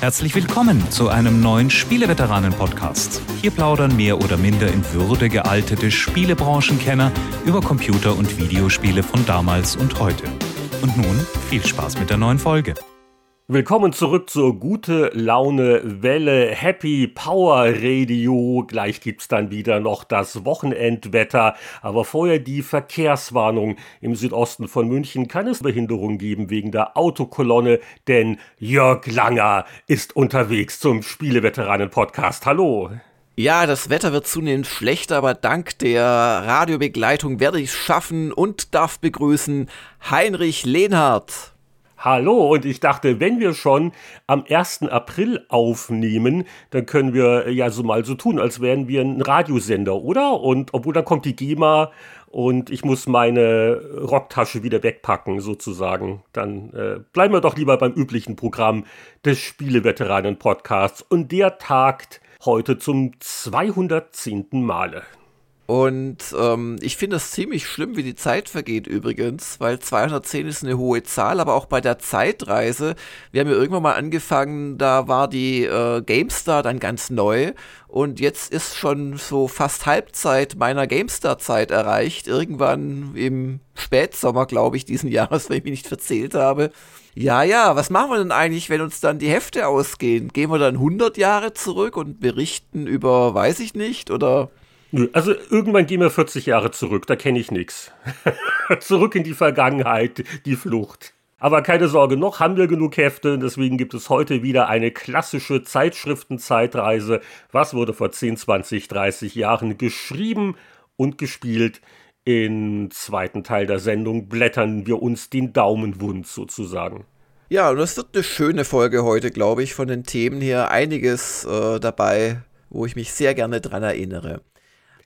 Herzlich willkommen zu einem neuen Spieleveteranen-Podcast. Hier plaudern mehr oder minder in Würde gealtete Spielebranchenkenner über Computer- und Videospiele von damals und heute. Und nun viel Spaß mit der neuen Folge. Willkommen zurück zur gute Laune Welle Happy Power Radio. Gleich gibt's dann wieder noch das Wochenendwetter, aber vorher die Verkehrswarnung. Im Südosten von München kann es Behinderung geben wegen der Autokolonne, denn Jörg Langer ist unterwegs zum Spieleveteranen Podcast. Hallo. Ja, das Wetter wird zunehmend schlechter, aber dank der Radiobegleitung werde ich es schaffen und darf begrüßen Heinrich Lehnhardt. Hallo, und ich dachte, wenn wir schon am 1. April aufnehmen, dann können wir ja so mal so tun, als wären wir ein Radiosender, oder? Und obwohl dann kommt die GEMA und ich muss meine Rocktasche wieder wegpacken, sozusagen. Dann äh, bleiben wir doch lieber beim üblichen Programm des Spieleveteranen-Podcasts. Und der tagt heute zum 210. Male. Und ähm, ich finde es ziemlich schlimm, wie die Zeit vergeht übrigens, weil 210 ist eine hohe Zahl, aber auch bei der Zeitreise, wir haben ja irgendwann mal angefangen, da war die äh, GameStar dann ganz neu und jetzt ist schon so fast Halbzeit meiner GameStar-Zeit erreicht, irgendwann im Spätsommer, glaube ich, diesen Jahres, wenn ich mich nicht verzählt habe. Ja, ja, was machen wir denn eigentlich, wenn uns dann die Hefte ausgehen? Gehen wir dann 100 Jahre zurück und berichten über, weiß ich nicht, oder... Nö, also irgendwann gehen wir 40 Jahre zurück, da kenne ich nichts. zurück in die Vergangenheit, die Flucht. Aber keine Sorge, noch haben wir genug Hefte, deswegen gibt es heute wieder eine klassische Zeitschriftenzeitreise. Was wurde vor 10, 20, 30 Jahren geschrieben und gespielt? Im zweiten Teil der Sendung blättern wir uns den Daumen wund sozusagen. Ja, und es wird eine schöne Folge heute, glaube ich, von den Themen her. Einiges äh, dabei, wo ich mich sehr gerne dran erinnere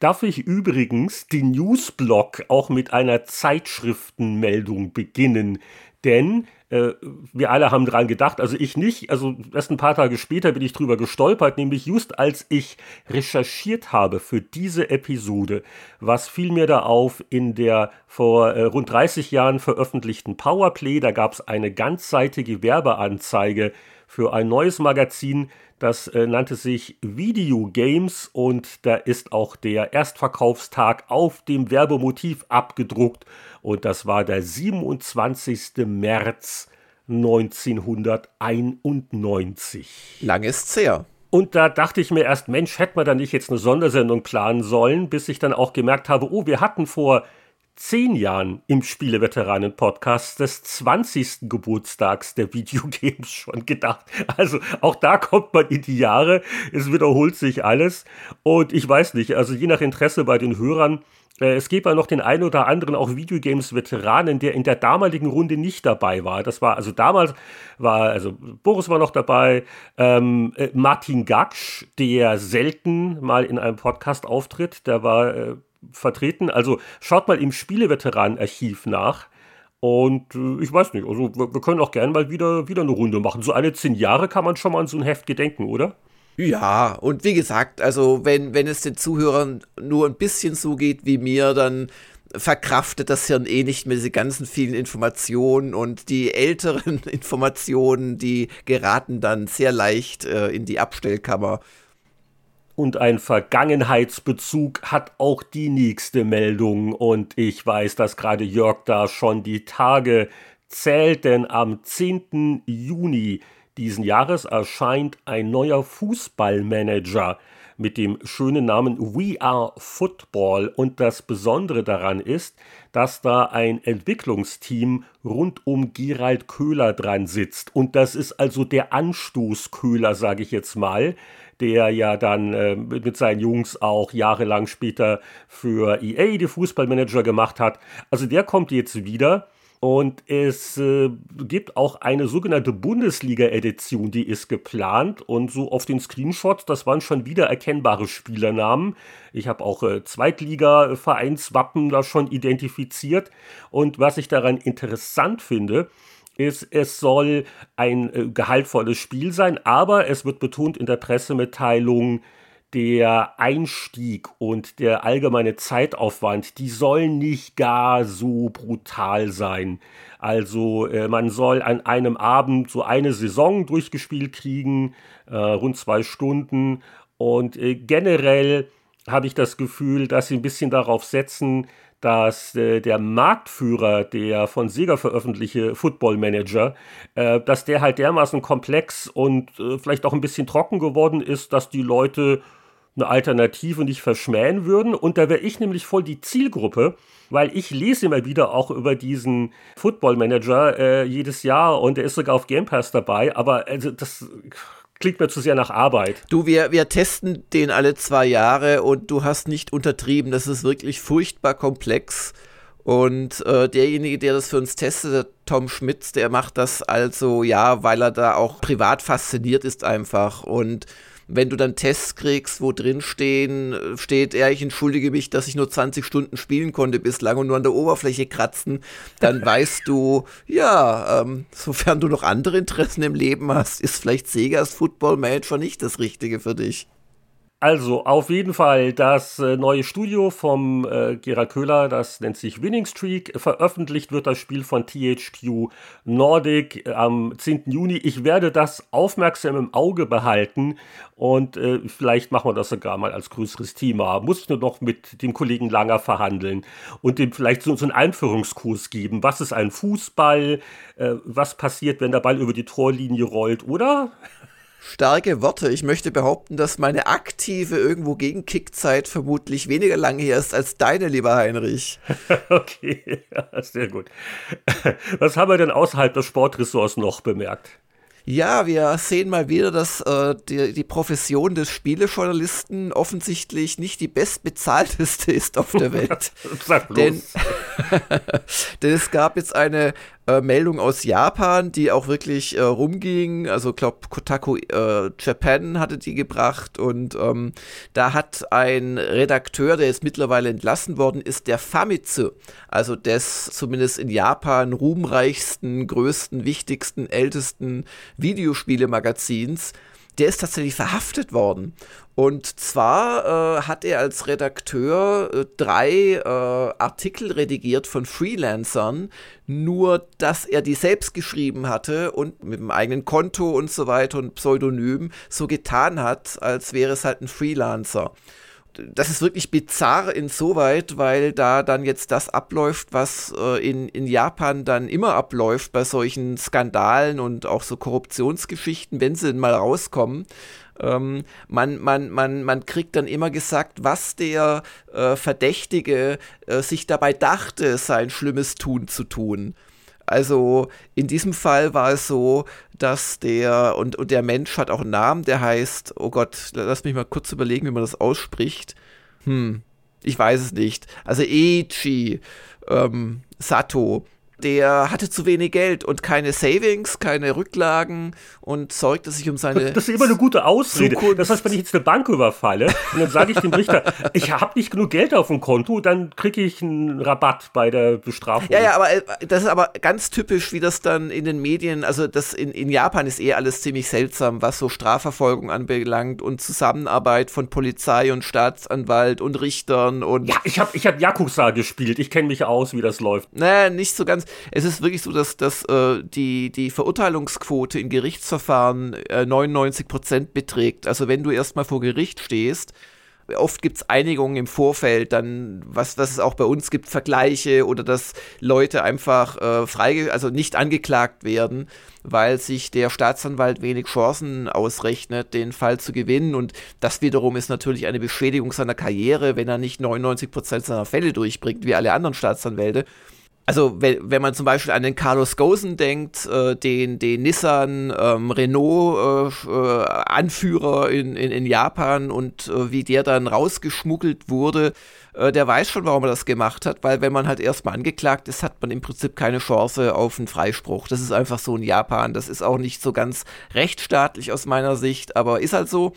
darf ich übrigens den Newsblog auch mit einer Zeitschriftenmeldung beginnen. Denn äh, wir alle haben dran gedacht, also ich nicht, also erst ein paar Tage später bin ich drüber gestolpert, nämlich just als ich recherchiert habe für diese Episode, was fiel mir da auf in der vor äh, rund 30 Jahren veröffentlichten Powerplay, da gab es eine ganzseitige Werbeanzeige für ein neues Magazin, das äh, nannte sich Video Games und da ist auch der Erstverkaufstag auf dem Werbemotiv abgedruckt und das war der 27. März 1991. Lang ist's her. Und da dachte ich mir erst, Mensch, hätte man da nicht jetzt eine Sondersendung planen sollen, bis ich dann auch gemerkt habe, oh, wir hatten vor zehn Jahren im Spieleveteranen-Podcast des 20. Geburtstags der Videogames schon gedacht. Also auch da kommt man in die Jahre, es wiederholt sich alles. Und ich weiß nicht, also je nach Interesse bei den Hörern, äh, es gibt ja noch den einen oder anderen auch Videogames-Veteranen, der in der damaligen Runde nicht dabei war. Das war, also damals war, also Boris war noch dabei, ähm, äh, Martin Gaksch, der selten mal in einem Podcast auftritt, der war äh, vertreten. Also schaut mal im Spieleveteran-Archiv nach. Und äh, ich weiß nicht, also wir, wir können auch gerne mal wieder, wieder eine Runde machen. So alle zehn Jahre kann man schon mal an so ein Heft gedenken, oder? Ja, und wie gesagt, also wenn, wenn es den Zuhörern nur ein bisschen so geht wie mir, dann verkraftet das Hirn eh nicht mehr diese ganzen vielen Informationen und die älteren Informationen, die geraten dann sehr leicht äh, in die Abstellkammer und ein Vergangenheitsbezug hat auch die nächste Meldung. Und ich weiß, dass gerade Jörg da schon die Tage zählt, denn am 10. Juni diesen Jahres erscheint ein neuer Fußballmanager mit dem schönen Namen We Are Football. Und das Besondere daran ist, dass da ein Entwicklungsteam rund um Gerald Köhler dran sitzt. Und das ist also der Anstoß Köhler, sage ich jetzt mal der ja dann äh, mit seinen Jungs auch jahrelang später für EA die Fußballmanager gemacht hat. Also der kommt jetzt wieder. Und es äh, gibt auch eine sogenannte Bundesliga-Edition, die ist geplant. Und so auf den Screenshots, das waren schon wieder erkennbare Spielernamen. Ich habe auch äh, Zweitliga-Vereinswappen da schon identifiziert. Und was ich daran interessant finde, ist, es soll ein äh, gehaltvolles Spiel sein, aber es wird betont in der Pressemitteilung, der Einstieg und der allgemeine Zeitaufwand, die sollen nicht gar so brutal sein. Also äh, man soll an einem Abend so eine Saison durchgespielt kriegen, äh, rund zwei Stunden. Und äh, generell habe ich das Gefühl, dass sie ein bisschen darauf setzen, dass äh, der Marktführer, der von Sega veröffentlichte Football Manager, äh, dass der halt dermaßen komplex und äh, vielleicht auch ein bisschen trocken geworden ist, dass die Leute eine Alternative nicht verschmähen würden. Und da wäre ich nämlich voll die Zielgruppe, weil ich lese immer wieder auch über diesen Football Manager äh, jedes Jahr und der ist sogar auf Game Pass dabei. Aber also das klingt mir zu sehr nach Arbeit. Du, wir, wir testen den alle zwei Jahre und du hast nicht untertrieben. Das ist wirklich furchtbar komplex. Und äh, derjenige, der das für uns testet, Tom Schmitz, der macht das also, ja, weil er da auch privat fasziniert ist einfach. Und wenn du dann Tests kriegst, wo drin stehen, steht, ja, ich entschuldige mich, dass ich nur 20 Stunden spielen konnte bislang und nur an der Oberfläche kratzen, dann weißt du, ja, ähm, sofern du noch andere Interessen im Leben hast, ist vielleicht Segas Football Manager nicht das Richtige für dich. Also auf jeden Fall das äh, neue Studio vom äh, Gerald Köhler, das nennt sich Winning Streak. Veröffentlicht wird das Spiel von THQ Nordic äh, am 10. Juni. Ich werde das aufmerksam im Auge behalten und äh, vielleicht machen wir das sogar mal als größeres Thema. Muss ich nur noch mit dem Kollegen Langer verhandeln und dem vielleicht so, so einen Einführungskurs geben. Was ist ein Fußball? Äh, was passiert, wenn der Ball über die Torlinie rollt? Oder starke Worte. Ich möchte behaupten, dass meine aktive irgendwo gegen Kickzeit vermutlich weniger lange her ist als deine, lieber Heinrich. okay, ja, sehr gut. Was haben wir denn außerhalb des Sportressorts noch bemerkt? Ja, wir sehen mal wieder, dass äh, die, die Profession des Spielejournalisten offensichtlich nicht die bestbezahlteste ist auf der Welt. Sag bloß. Denn, denn es gab jetzt eine äh, Meldung aus Japan, die auch wirklich äh, rumging. Also, ich glaube, Kotaku äh, Japan hatte die gebracht. Und ähm, da hat ein Redakteur, der jetzt mittlerweile entlassen worden ist, der Famitsu, also des zumindest in Japan ruhmreichsten, größten, wichtigsten, ältesten Videospielemagazins, der ist tatsächlich verhaftet worden. Und zwar äh, hat er als Redakteur äh, drei äh, Artikel redigiert von Freelancern, nur dass er die selbst geschrieben hatte und mit dem eigenen Konto und so weiter und Pseudonym so getan hat, als wäre es halt ein Freelancer das ist wirklich bizarr insoweit, weil da dann jetzt das abläuft, was äh, in, in Japan dann immer abläuft bei solchen Skandalen und auch so Korruptionsgeschichten, wenn sie mal rauskommen. Ähm, man, man, man, man kriegt dann immer gesagt, was der äh, Verdächtige äh, sich dabei dachte, sein schlimmes Tun zu tun. Also in diesem Fall war es so, dass der, und, und der Mensch hat auch einen Namen, der heißt, oh Gott, lass mich mal kurz überlegen, wie man das ausspricht. Hm, ich weiß es nicht. Also Eiichi ähm, Sato der hatte zu wenig Geld und keine Savings, keine Rücklagen und sorgte sich um seine. Das ist immer eine gute Ausrede. Zukunft. Das heißt, wenn ich jetzt eine Bank überfalle und dann sage ich dem Richter, ich habe nicht genug Geld auf dem Konto, dann kriege ich einen Rabatt bei der Bestrafung. Ja, ja, aber äh, das ist aber ganz typisch, wie das dann in den Medien, also das in, in Japan ist eh alles ziemlich seltsam, was so Strafverfolgung anbelangt und Zusammenarbeit von Polizei und Staatsanwalt und Richtern und. Ja, ich habe ich hab Yakuza gespielt, ich kenne mich aus, wie das läuft. Naja, nicht so ganz es ist wirklich so, dass, dass äh, die, die Verurteilungsquote in Gerichtsverfahren äh, 99 Prozent beträgt. Also wenn du erstmal vor Gericht stehst, oft gibt es Einigungen im Vorfeld, dann, was, was es auch bei uns gibt, Vergleiche oder dass Leute einfach äh, frei, also nicht angeklagt werden, weil sich der Staatsanwalt wenig Chancen ausrechnet, den Fall zu gewinnen. Und das wiederum ist natürlich eine Beschädigung seiner Karriere, wenn er nicht 99 Prozent seiner Fälle durchbringt, wie alle anderen Staatsanwälte also wenn, wenn man zum Beispiel an den Carlos Ghosn denkt, äh, den, den Nissan ähm, Renault äh, äh, Anführer in, in, in Japan und äh, wie der dann rausgeschmuggelt wurde, äh, der weiß schon, warum er das gemacht hat, weil wenn man halt erstmal angeklagt ist, hat man im Prinzip keine Chance auf einen Freispruch. Das ist einfach so in Japan. Das ist auch nicht so ganz rechtsstaatlich aus meiner Sicht, aber ist halt so.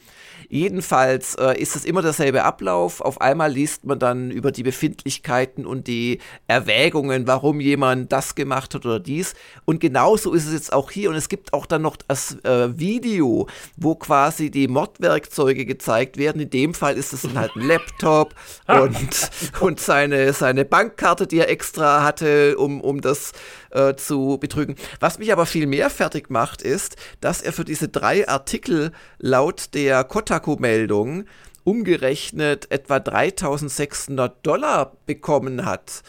Jedenfalls äh, ist es immer derselbe Ablauf. Auf einmal liest man dann über die Befindlichkeiten und die Erwägungen, warum jemand das gemacht hat oder dies. Und genauso ist es jetzt auch hier. Und es gibt auch dann noch das äh, Video, wo quasi die Mordwerkzeuge gezeigt werden. In dem Fall ist es dann halt ein Laptop und, und seine, seine Bankkarte, die er extra hatte, um, um das äh, zu betrügen. Was mich aber viel mehr fertig macht, ist, dass er für diese drei Artikel laut der Kotaku-Meldung umgerechnet etwa 3600 Dollar bekommen hat.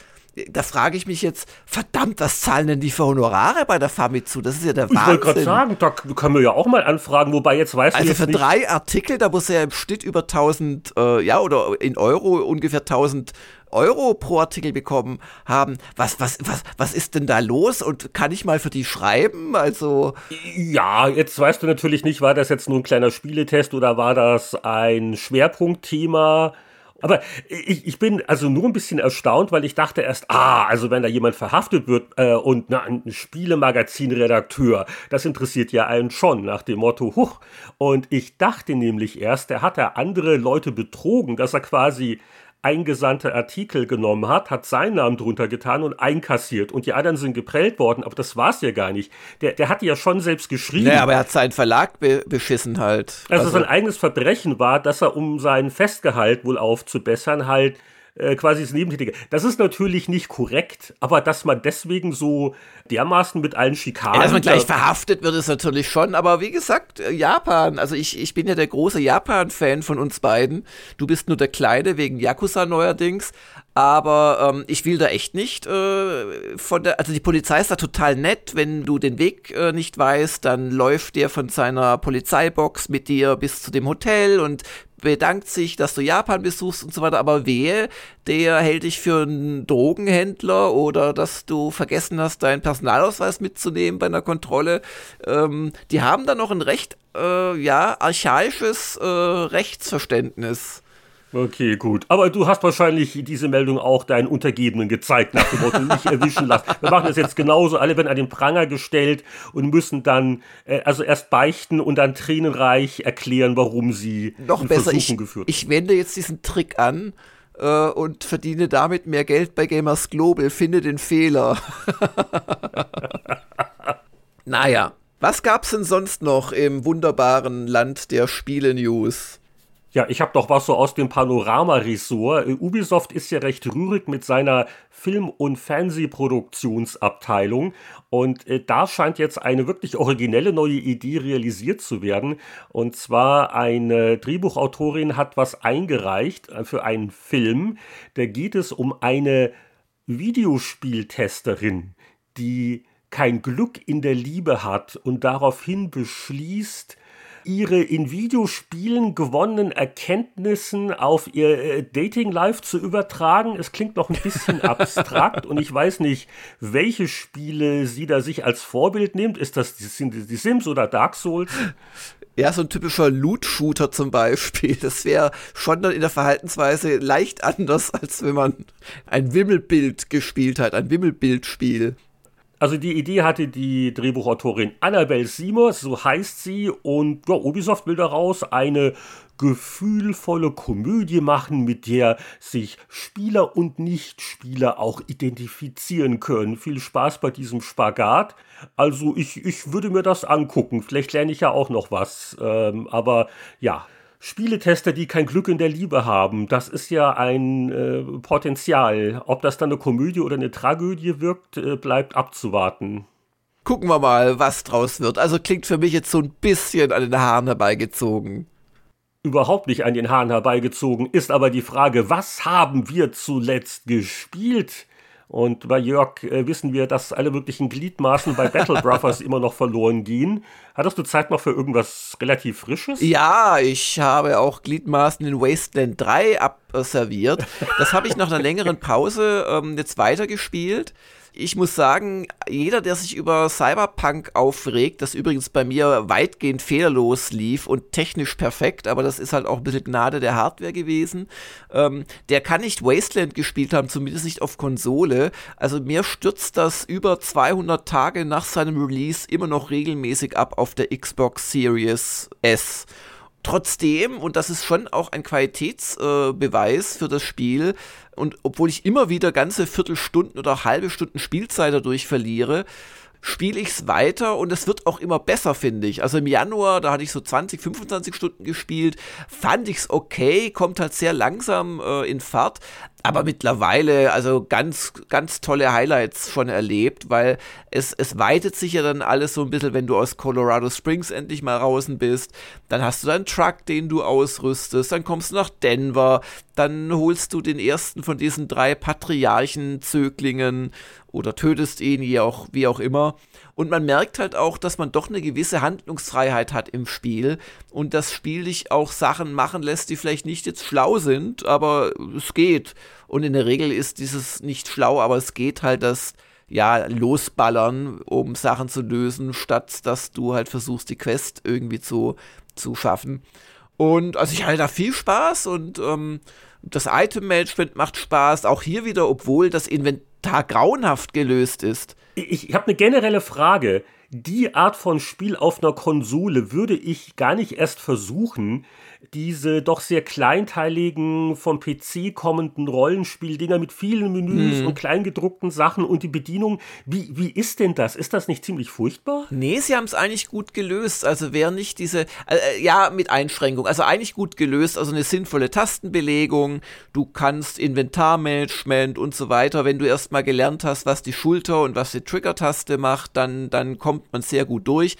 Da frage ich mich jetzt, verdammt, was zahlen denn die für Honorare bei der Famitsu? Das ist ja der Wahnsinn. Ich wollte gerade sagen, da können wir ja auch mal anfragen, wobei jetzt also du Also für drei Artikel, da muss er im Schnitt über 1000, äh, ja, oder in Euro ungefähr 1000 Euro pro Artikel bekommen haben. Was, was, was, was ist denn da los? Und kann ich mal für die schreiben? Also. Ja, jetzt weißt du natürlich nicht, war das jetzt nur ein kleiner Spieletest oder war das ein Schwerpunktthema? Aber ich, ich bin also nur ein bisschen erstaunt, weil ich dachte erst, ah, also wenn da jemand verhaftet wird äh, und na, ein Spielemagazin-Redakteur, das interessiert ja einen schon nach dem Motto, huch. Und ich dachte nämlich erst, der hat ja andere Leute betrogen, dass er quasi eingesandte Artikel genommen hat, hat seinen Namen drunter getan und einkassiert. Und die anderen sind geprellt worden, aber das war's ja gar nicht. Der, der hat die ja schon selbst geschrieben. Naja, aber er hat seinen Verlag be beschissen halt. Also, also sein eigenes Verbrechen war, dass er, um seinen Festgehalt wohl aufzubessern, halt äh, quasi das Nebentätige. Das ist natürlich nicht korrekt, aber dass man deswegen so dermaßen mit allen Schikanen. Ja, dass man gleich verhaftet wird, ist natürlich schon, aber wie gesagt, äh, Japan, also ich, ich bin ja der große Japan-Fan von uns beiden. Du bist nur der Kleine wegen Yakuza neuerdings, aber ähm, ich will da echt nicht äh, von der, also die Polizei ist da total nett, wenn du den Weg äh, nicht weißt, dann läuft der von seiner Polizeibox mit dir bis zu dem Hotel und bedankt sich, dass du Japan besuchst und so weiter, aber wehe, der hält dich für einen Drogenhändler oder dass du vergessen hast, deinen Personalausweis mitzunehmen bei einer Kontrolle. Ähm, die haben da noch ein recht, äh, ja, archaisches äh, Rechtsverständnis. Okay, gut. Aber du hast wahrscheinlich diese Meldung auch deinen Untergebenen gezeigt, nach dem Motto, nicht erwischen lassen. Wir machen das jetzt genauso. Alle werden an den Pranger gestellt und müssen dann, äh, also erst beichten und dann tränenreich erklären, warum sie Noch besser, ich, geführt Ich wende jetzt diesen Trick an äh, und verdiene damit mehr Geld bei Gamers Global. Finde den Fehler. naja. Was gab's denn sonst noch im wunderbaren Land der Spiele-News? Ja, ich habe doch was so aus dem Panorama-Ressort. Äh, Ubisoft ist ja recht rührig mit seiner Film- und Fernsehproduktionsabteilung. Und äh, da scheint jetzt eine wirklich originelle neue Idee realisiert zu werden. Und zwar eine Drehbuchautorin hat was eingereicht äh, für einen Film. Da geht es um eine Videospieltesterin, die kein Glück in der Liebe hat und daraufhin beschließt, ihre in Videospielen gewonnenen Erkenntnissen auf ihr äh, Dating-Life zu übertragen. Es klingt noch ein bisschen abstrakt und ich weiß nicht, welche Spiele sie da sich als Vorbild nimmt. Ist das die, die Sims oder Dark Souls? Ja, so ein typischer Loot-Shooter zum Beispiel. Das wäre schon dann in der Verhaltensweise leicht anders, als wenn man ein Wimmelbild gespielt hat, ein Wimmelbildspiel. Also die Idee hatte die Drehbuchautorin Annabelle Simers, so heißt sie, und ja, Ubisoft will daraus eine gefühlvolle Komödie machen, mit der sich Spieler und Nichtspieler auch identifizieren können. Viel Spaß bei diesem Spagat. Also ich, ich würde mir das angucken. Vielleicht lerne ich ja auch noch was. Ähm, aber ja, Spieletester, die kein Glück in der Liebe haben, das ist ja ein äh, Potenzial. Ob das dann eine Komödie oder eine Tragödie wirkt, äh, bleibt abzuwarten. Gucken wir mal, was draus wird. Also klingt für mich jetzt so ein bisschen an den Haaren herbeigezogen. Überhaupt nicht an den Haaren herbeigezogen ist aber die Frage, was haben wir zuletzt gespielt? Und bei Jörg äh, wissen wir, dass alle möglichen Gliedmaßen bei Battle Brothers immer noch verloren gehen. Hattest du Zeit noch für irgendwas relativ Frisches? Ja, ich habe auch Gliedmaßen in Wasteland 3 abserviert. Das habe ich nach einer längeren Pause ähm, jetzt weitergespielt ich muss sagen, jeder, der sich über Cyberpunk aufregt, das übrigens bei mir weitgehend fehlerlos lief und technisch perfekt, aber das ist halt auch ein bisschen Gnade der Hardware gewesen, ähm, der kann nicht Wasteland gespielt haben, zumindest nicht auf Konsole. Also mir stürzt das über 200 Tage nach seinem Release immer noch regelmäßig ab auf der Xbox Series S. Trotzdem, und das ist schon auch ein Qualitätsbeweis äh, für das Spiel, und obwohl ich immer wieder ganze Viertelstunden oder halbe Stunden Spielzeit dadurch verliere, spiele ich es weiter und es wird auch immer besser, finde ich. Also im Januar, da hatte ich so 20, 25 Stunden gespielt, fand ich es okay, kommt halt sehr langsam äh, in Fahrt, aber mittlerweile, also ganz, ganz tolle Highlights schon erlebt, weil es, es weitet sich ja dann alles so ein bisschen, wenn du aus Colorado Springs endlich mal draußen bist. Dann hast du deinen Truck, den du ausrüstest, dann kommst du nach Denver, dann holst du den ersten von diesen drei Patriarchen-Zöglingen oder tötest ihn, wie auch, wie auch immer. Und man merkt halt auch, dass man doch eine gewisse Handlungsfreiheit hat im Spiel und das Spiel dich auch Sachen machen lässt, die vielleicht nicht jetzt schlau sind, aber es geht. Und in der Regel ist dieses nicht schlau, aber es geht halt das ja, losballern, um Sachen zu lösen, statt dass du halt versuchst, die Quest irgendwie zu, zu schaffen. Und also ich hatte da viel Spaß und ähm, das Item-Management macht Spaß. Auch hier wieder, obwohl das Inventar grauenhaft gelöst ist. Ich, ich habe eine generelle Frage. Die Art von Spiel auf einer Konsole würde ich gar nicht erst versuchen, diese doch sehr kleinteiligen vom PC kommenden Rollenspieldinger mit vielen Menüs hm. und kleingedruckten Sachen und die Bedienung. Wie, wie ist denn das? Ist das nicht ziemlich furchtbar? Nee, sie haben es eigentlich gut gelöst. Also wer nicht diese, äh, äh, ja, mit Einschränkung. Also eigentlich gut gelöst. Also eine sinnvolle Tastenbelegung. Du kannst Inventarmanagement und so weiter. Wenn du erstmal gelernt hast, was die Schulter und was die Trigger-Taste macht, dann, dann kommt man sehr gut durch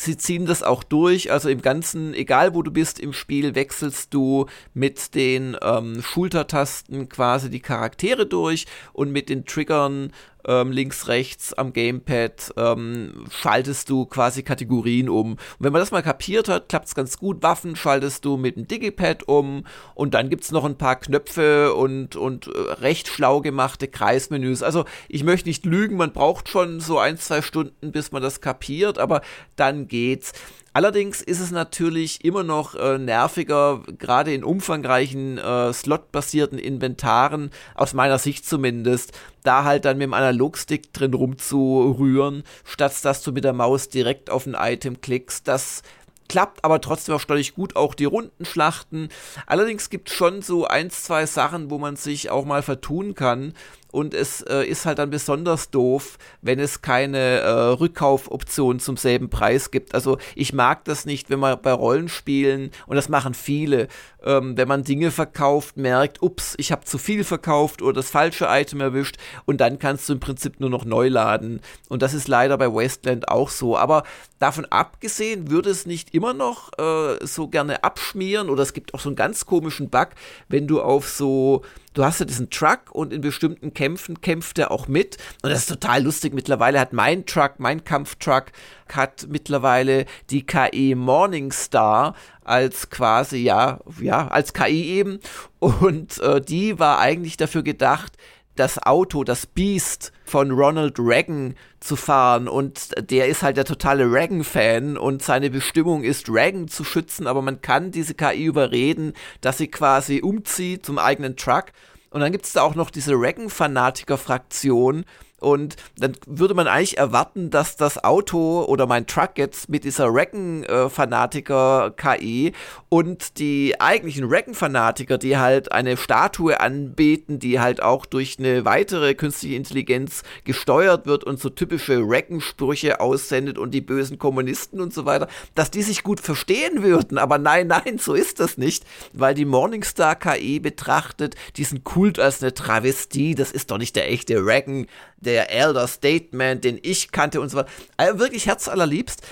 sie ziehen das auch durch. Also im Ganzen, egal wo du bist im Spiel, wechselst du mit den ähm, Schultertasten quasi die Charaktere durch und mit den Triggern ähm, links, rechts am Gamepad ähm, schaltest du quasi Kategorien um. Und wenn man das mal kapiert hat, klappt es ganz gut. Waffen schaltest du mit dem Digipad um und dann gibt es noch ein paar Knöpfe und, und äh, recht schlau gemachte Kreismenüs. Also ich möchte nicht lügen, man braucht schon so ein, zwei Stunden, bis man das kapiert, aber dann geht's. Allerdings ist es natürlich immer noch äh, nerviger, gerade in umfangreichen äh, slot-basierten Inventaren, aus meiner Sicht zumindest, da halt dann mit dem Analogstick drin rumzurühren, statt dass du mit der Maus direkt auf ein Item klickst. Das klappt aber trotzdem erstaunlich gut, auch die Rundenschlachten. Allerdings gibt es schon so ein, zwei Sachen, wo man sich auch mal vertun kann und es äh, ist halt dann besonders doof, wenn es keine äh, Rückkaufoption zum selben Preis gibt. Also ich mag das nicht, wenn man bei Rollenspielen, und das machen viele, ähm, wenn man Dinge verkauft, merkt, ups, ich habe zu viel verkauft oder das falsche Item erwischt und dann kannst du im Prinzip nur noch neu laden. Und das ist leider bei Wasteland auch so. Aber davon abgesehen würde es nicht immer noch äh, so gerne abschmieren oder es gibt auch so einen ganz komischen Bug, wenn du auf so du hast ja diesen Truck und in bestimmten Kämpfen kämpft er auch mit. Und das ist total lustig. Mittlerweile hat mein Truck, mein Kampftruck, hat mittlerweile die KI Morningstar als quasi, ja, ja, als KI eben. Und äh, die war eigentlich dafür gedacht, das Auto, das Beast von Ronald Reagan zu fahren und der ist halt der totale Reagan-Fan und seine Bestimmung ist, Reagan zu schützen, aber man kann diese KI überreden, dass sie quasi umzieht zum eigenen Truck. Und dann gibt es da auch noch diese Reagan-Fanatiker-Fraktion, und dann würde man eigentlich erwarten, dass das Auto oder mein Truck jetzt mit dieser Recken-Fanatiker-KI und die eigentlichen Recken-Fanatiker, die halt eine Statue anbeten, die halt auch durch eine weitere künstliche Intelligenz gesteuert wird und so typische Recken-Sprüche aussendet und die bösen Kommunisten und so weiter, dass die sich gut verstehen würden. Aber nein, nein, so ist das nicht, weil die Morningstar-KI betrachtet diesen Kult als eine Travestie. Das ist doch nicht der echte Recken der Elder Statement, den ich kannte und so weiter. Also wirklich herzallerliebst.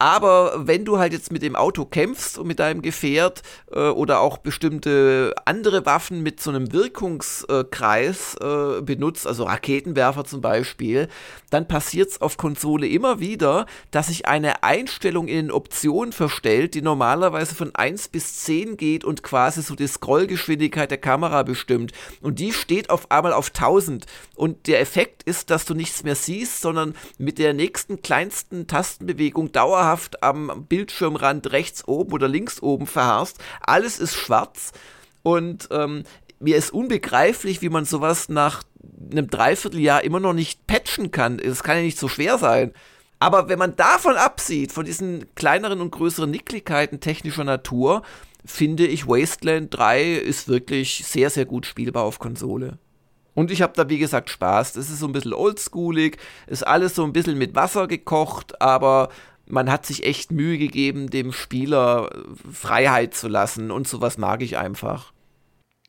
Aber wenn du halt jetzt mit dem Auto kämpfst und mit deinem Gefährt äh, oder auch bestimmte andere Waffen mit so einem Wirkungskreis äh, benutzt, also Raketenwerfer zum Beispiel, dann passiert es auf Konsole immer wieder, dass sich eine Einstellung in den Optionen verstellt, die normalerweise von 1 bis 10 geht und quasi so die Scrollgeschwindigkeit der Kamera bestimmt. Und die steht auf einmal auf 1000. Und der Effekt ist, dass du nichts mehr siehst, sondern mit der nächsten kleinsten Tastenbewegung dauerhaft dauerhaft am Bildschirmrand rechts oben oder links oben verharrst. Alles ist schwarz und ähm, mir ist unbegreiflich, wie man sowas nach einem Dreivierteljahr immer noch nicht patchen kann. Es kann ja nicht so schwer sein. Aber wenn man davon absieht, von diesen kleineren und größeren Nicklichkeiten technischer Natur, finde ich Wasteland 3 ist wirklich sehr, sehr gut spielbar auf Konsole. Und ich habe da, wie gesagt, Spaß. Das ist so ein bisschen oldschoolig, ist alles so ein bisschen mit Wasser gekocht, aber man hat sich echt Mühe gegeben, dem Spieler Freiheit zu lassen und sowas mag ich einfach.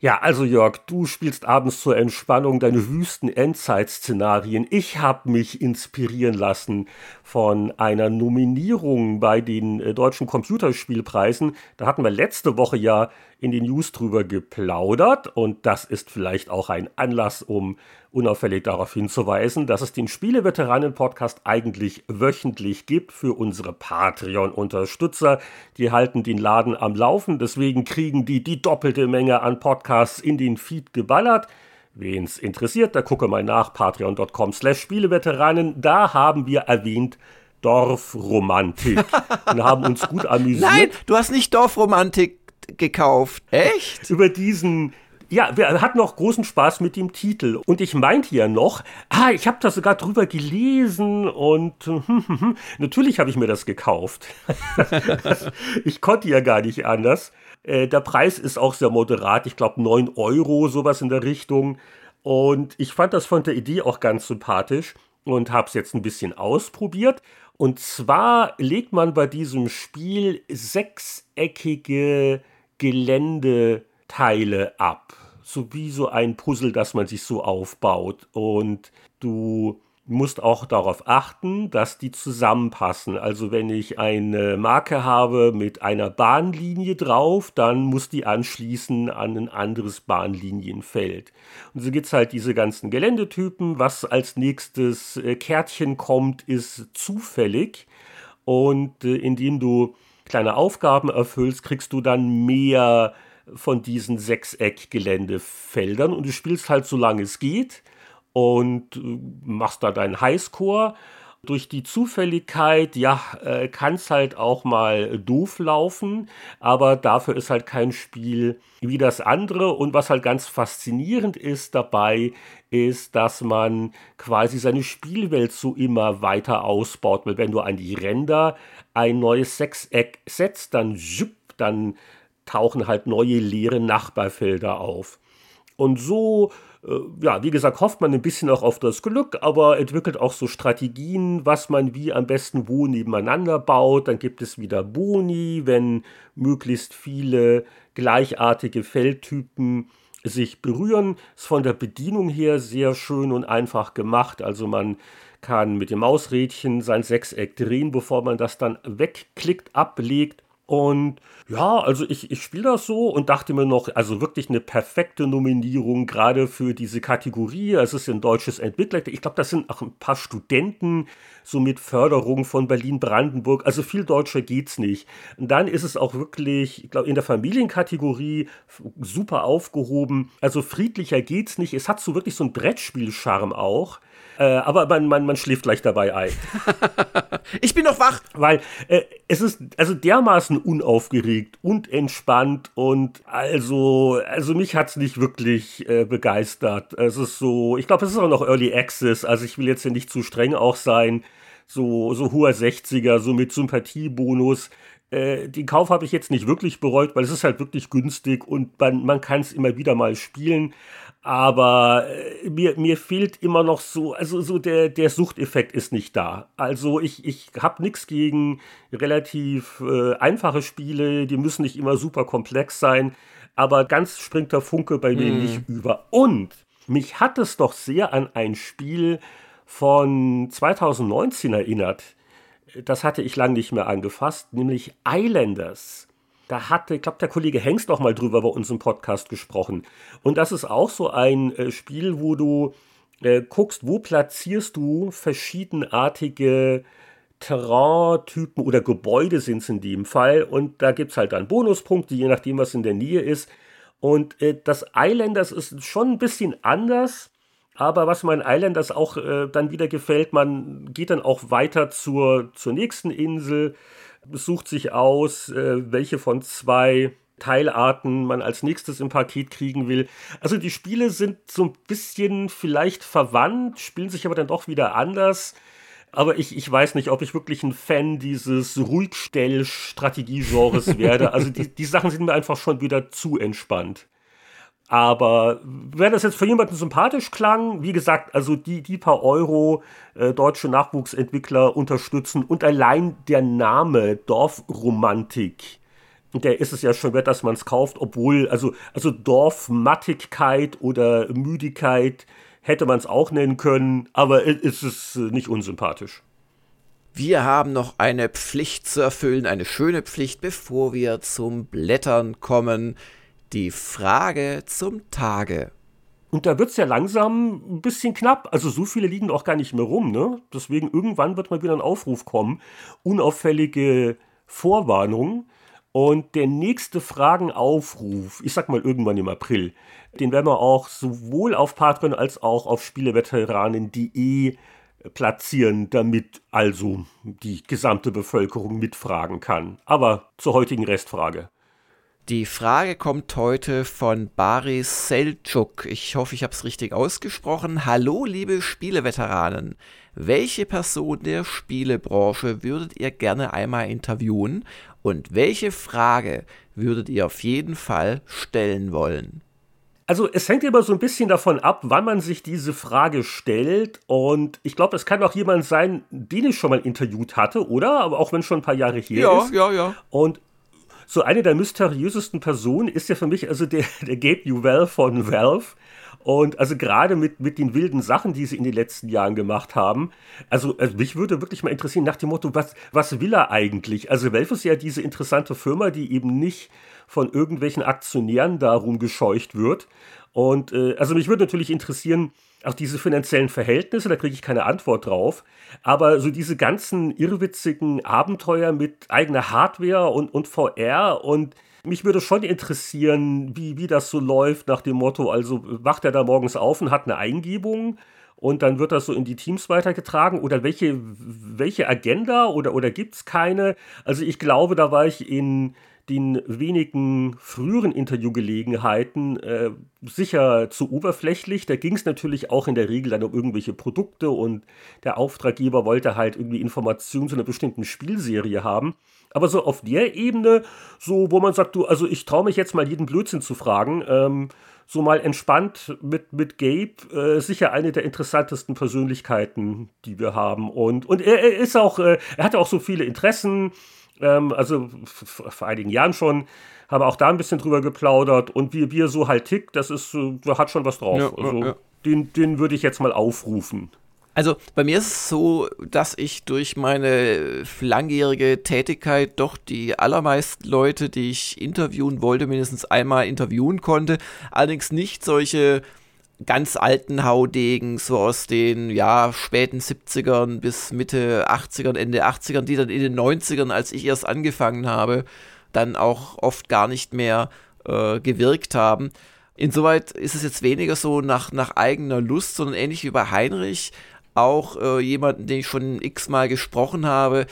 Ja, also Jörg, du spielst abends zur Entspannung deine wüsten Endzeit-Szenarien. Ich habe mich inspirieren lassen von einer Nominierung bei den äh, deutschen Computerspielpreisen. Da hatten wir letzte Woche ja in den News drüber geplaudert und das ist vielleicht auch ein Anlass, um unauffällig darauf hinzuweisen, dass es den Spieleveteranen-Podcast eigentlich wöchentlich gibt für unsere Patreon-Unterstützer. Die halten den Laden am Laufen, deswegen kriegen die die doppelte Menge an Podcasts in den Feed geballert. Wen's interessiert, da gucke mal nach patreon.com slash Spieleveteranen. Da haben wir erwähnt Dorfromantik und haben uns gut amüsiert. Nein, du hast nicht Dorfromantik gekauft. Echt? Über diesen ja, wir hatten auch großen Spaß mit dem Titel. Und ich meinte ja noch, ah, ich habe da sogar drüber gelesen und hm, hm, hm, natürlich habe ich mir das gekauft. ich konnte ja gar nicht anders. Äh, der Preis ist auch sehr moderat, ich glaube 9 Euro, sowas in der Richtung. Und ich fand das von der Idee auch ganz sympathisch und habe es jetzt ein bisschen ausprobiert. Und zwar legt man bei diesem Spiel sechseckige Geländeteile ab. So wie so ein Puzzle, das man sich so aufbaut. Und du musst auch darauf achten, dass die zusammenpassen. Also wenn ich eine Marke habe mit einer Bahnlinie drauf, dann muss die anschließen an ein anderes Bahnlinienfeld. Und so gibt es halt diese ganzen Geländetypen. Was als nächstes äh, Kärtchen kommt, ist zufällig. Und äh, indem du kleine Aufgaben erfüllst, kriegst du dann mehr von diesen Sechseck-Geländefeldern und du spielst halt so lange es geht und äh, machst da deinen Highscore. Durch die Zufälligkeit, ja, äh, kann es halt auch mal doof laufen, aber dafür ist halt kein Spiel wie das andere. Und was halt ganz faszinierend ist dabei, ist, dass man quasi seine Spielwelt so immer weiter ausbaut. Weil wenn du an die Ränder ein neues Sechseck setzt, dann, dann tauchen halt neue leere Nachbarfelder auf. Und so äh, ja, wie gesagt, hofft man ein bisschen auch auf das Glück, aber entwickelt auch so Strategien, was man wie am besten wo nebeneinander baut. Dann gibt es wieder Boni, wenn möglichst viele gleichartige Feldtypen sich berühren. Ist von der Bedienung her sehr schön und einfach gemacht. Also man kann mit dem Mausrädchen sein Sechseck drehen, bevor man das dann wegklickt, ablegt und ja, also ich, ich spiele das so und dachte mir noch, also wirklich eine perfekte Nominierung, gerade für diese Kategorie. Es ist ein deutsches Entwickler. Ich glaube, das sind auch ein paar Studenten, so mit Förderung von Berlin-Brandenburg. Also viel deutscher geht's nicht. Und dann ist es auch wirklich, ich glaube, in der Familienkategorie super aufgehoben. Also friedlicher geht's nicht. Es hat so wirklich so ein Brettspiel-Charme auch. Äh, aber man, man, man schläft gleich dabei ein. ich bin noch wach. Weil äh, es ist also dermaßen unaufgeregt und entspannt und also, also mich hat es nicht wirklich äh, begeistert. Es ist so, ich glaube, es ist auch noch Early Access, also ich will jetzt hier nicht zu streng auch sein. So, so hoher 60er, so mit Sympathiebonus. Äh, den Kauf habe ich jetzt nicht wirklich bereut, weil es ist halt wirklich günstig und man, man kann es immer wieder mal spielen aber äh, mir, mir fehlt immer noch so, also so der, der Suchteffekt ist nicht da. Also ich, ich habe nichts gegen relativ äh, einfache Spiele, die müssen nicht immer super komplex sein, aber ganz springt der Funke bei mir mm. nicht über. Und mich hat es doch sehr an ein Spiel von 2019 erinnert. Das hatte ich lange nicht mehr angefasst, nämlich Islanders. Da hatte, ich glaube, der Kollege Hengst noch mal drüber bei uns im Podcast gesprochen. Und das ist auch so ein äh, Spiel, wo du äh, guckst, wo platzierst du verschiedenartige Terraintypen oder Gebäude sind es in dem Fall. Und da gibt es halt dann Bonuspunkte, je nachdem, was in der Nähe ist. Und äh, das Islanders ist schon ein bisschen anders. Aber was meinen Islanders auch äh, dann wieder gefällt, man geht dann auch weiter zur, zur nächsten Insel sucht sich aus, äh, welche von zwei Teilarten man als nächstes im Paket kriegen will. Also die Spiele sind so ein bisschen vielleicht verwandt, spielen sich aber dann doch wieder anders. aber ich, ich weiß nicht, ob ich wirklich ein Fan dieses Ruhigstell-Strategie-Genres werde. Also die, die Sachen sind mir einfach schon wieder zu entspannt. Aber wenn das jetzt für jemanden sympathisch klang, wie gesagt, also die, die paar Euro äh, deutsche Nachwuchsentwickler unterstützen und allein der Name Dorfromantik, der ist es ja schon wert, dass man es kauft, obwohl, also, also Dorfmattigkeit oder Müdigkeit hätte man es auch nennen können, aber es ist nicht unsympathisch. Wir haben noch eine Pflicht zu erfüllen, eine schöne Pflicht, bevor wir zum Blättern kommen. Die Frage zum Tage. Und da wird es ja langsam ein bisschen knapp. Also so viele liegen auch gar nicht mehr rum, ne? Deswegen irgendwann wird mal wieder ein Aufruf kommen. Unauffällige Vorwarnung. Und der nächste Fragenaufruf, ich sag mal irgendwann im April, den werden wir auch sowohl auf Patreon als auch auf Spieleveteranen.de platzieren, damit also die gesamte Bevölkerung mitfragen kann. Aber zur heutigen Restfrage. Die Frage kommt heute von Baris Selçuk. Ich hoffe, ich habe es richtig ausgesprochen. Hallo, liebe Spieleveteranen. Welche Person der Spielebranche würdet ihr gerne einmal interviewen und welche Frage würdet ihr auf jeden Fall stellen wollen? Also es hängt immer so ein bisschen davon ab, wann man sich diese Frage stellt. Und ich glaube, es kann auch jemand sein, den ich schon mal interviewt hatte, oder? Aber auch wenn schon ein paar Jahre her ja, ist. Ja, ja, ja. Und so eine der mysteriösesten Personen ist ja für mich also der, der Gabe Newell von Valve. Und also gerade mit, mit den wilden Sachen, die sie in den letzten Jahren gemacht haben, also, also mich würde wirklich mal interessieren nach dem Motto, was, was will er eigentlich? Also Valve ist ja diese interessante Firma, die eben nicht von irgendwelchen Aktionären darum gescheucht wird. Und äh, also mich würde natürlich interessieren, auch diese finanziellen Verhältnisse, da kriege ich keine Antwort drauf. Aber so diese ganzen irrwitzigen Abenteuer mit eigener Hardware und, und VR und mich würde schon interessieren, wie, wie das so läuft nach dem Motto, also wacht er da morgens auf und hat eine Eingebung und dann wird das so in die Teams weitergetragen oder welche, welche Agenda oder, oder gibt es keine? Also ich glaube, da war ich in den wenigen früheren Interviewgelegenheiten äh, sicher zu oberflächlich. Da ging es natürlich auch in der Regel dann um irgendwelche Produkte und der Auftraggeber wollte halt irgendwie Informationen zu einer bestimmten Spielserie haben. Aber so auf der Ebene, so wo man sagt, du, also ich traue mich jetzt mal jeden Blödsinn zu fragen, ähm, so mal entspannt mit, mit Gabe, äh, sicher eine der interessantesten Persönlichkeiten, die wir haben. Und, und er, er ist auch, äh, er hat auch so viele Interessen, ähm, also vor einigen Jahren schon, habe auch da ein bisschen drüber geplaudert und wie, er so halt tickt, das ist, äh, hat schon was drauf. Ja, also ja. den, den würde ich jetzt mal aufrufen. Also bei mir ist es so, dass ich durch meine langjährige Tätigkeit doch die allermeisten Leute, die ich interviewen wollte, mindestens einmal interviewen konnte. Allerdings nicht solche ganz alten Haudegen, so aus den ja, späten 70ern bis Mitte 80ern, Ende 80ern, die dann in den 90ern, als ich erst angefangen habe, dann auch oft gar nicht mehr äh, gewirkt haben. Insoweit ist es jetzt weniger so nach, nach eigener Lust, sondern ähnlich wie bei Heinrich auch äh, jemanden, den ich schon x-mal gesprochen habe,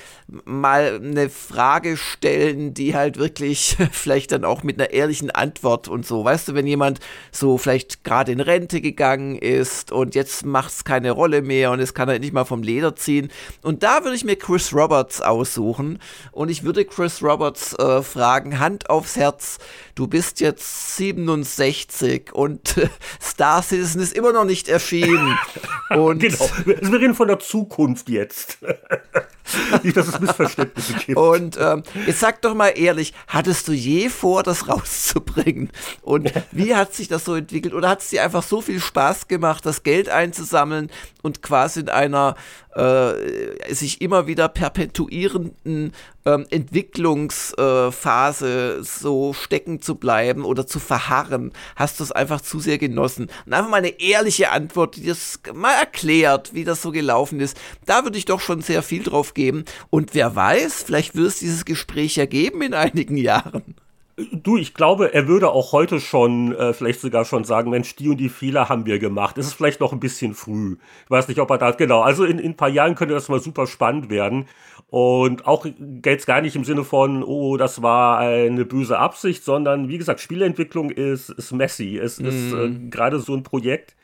mal eine Frage stellen, die halt wirklich vielleicht dann auch mit einer ehrlichen Antwort und so. Weißt du, wenn jemand so vielleicht gerade in Rente gegangen ist und jetzt macht es keine Rolle mehr und es kann halt nicht mal vom Leder ziehen. Und da würde ich mir Chris Roberts aussuchen und ich würde Chris Roberts äh, fragen, Hand aufs Herz, du bist jetzt 67 und äh, Star Citizen ist immer noch nicht erschienen. und genau. Wir reden von der Zukunft jetzt. Nicht, dass es Missverständnisse gibt. Und ähm, jetzt sag doch mal ehrlich, hattest du je vor, das rauszubringen? Und wie hat sich das so entwickelt? Oder hat es dir einfach so viel Spaß gemacht, das Geld einzusammeln und quasi in einer äh, sich immer wieder perpetuierenden ähm, Entwicklungsphase äh, so stecken zu bleiben oder zu verharren? Hast du es einfach zu sehr genossen? Und einfach mal eine ehrliche Antwort, die das mal erklärt, wie das so gelaufen ist. Da würde ich doch schon sehr viel drauf geben. Und wer weiß, vielleicht wird es dieses Gespräch ergeben in einigen Jahren. Du, ich glaube, er würde auch heute schon, äh, vielleicht sogar schon sagen, Mensch, die und die Fehler haben wir gemacht. Es ist vielleicht noch ein bisschen früh. Ich weiß nicht, ob er da, genau, also in, in ein paar Jahren könnte das mal super spannend werden. Und auch jetzt gar nicht im Sinne von, oh, das war eine böse Absicht, sondern wie gesagt, Spieleentwicklung ist, ist messy. Es mm. ist äh, mhm. gerade so ein Projekt,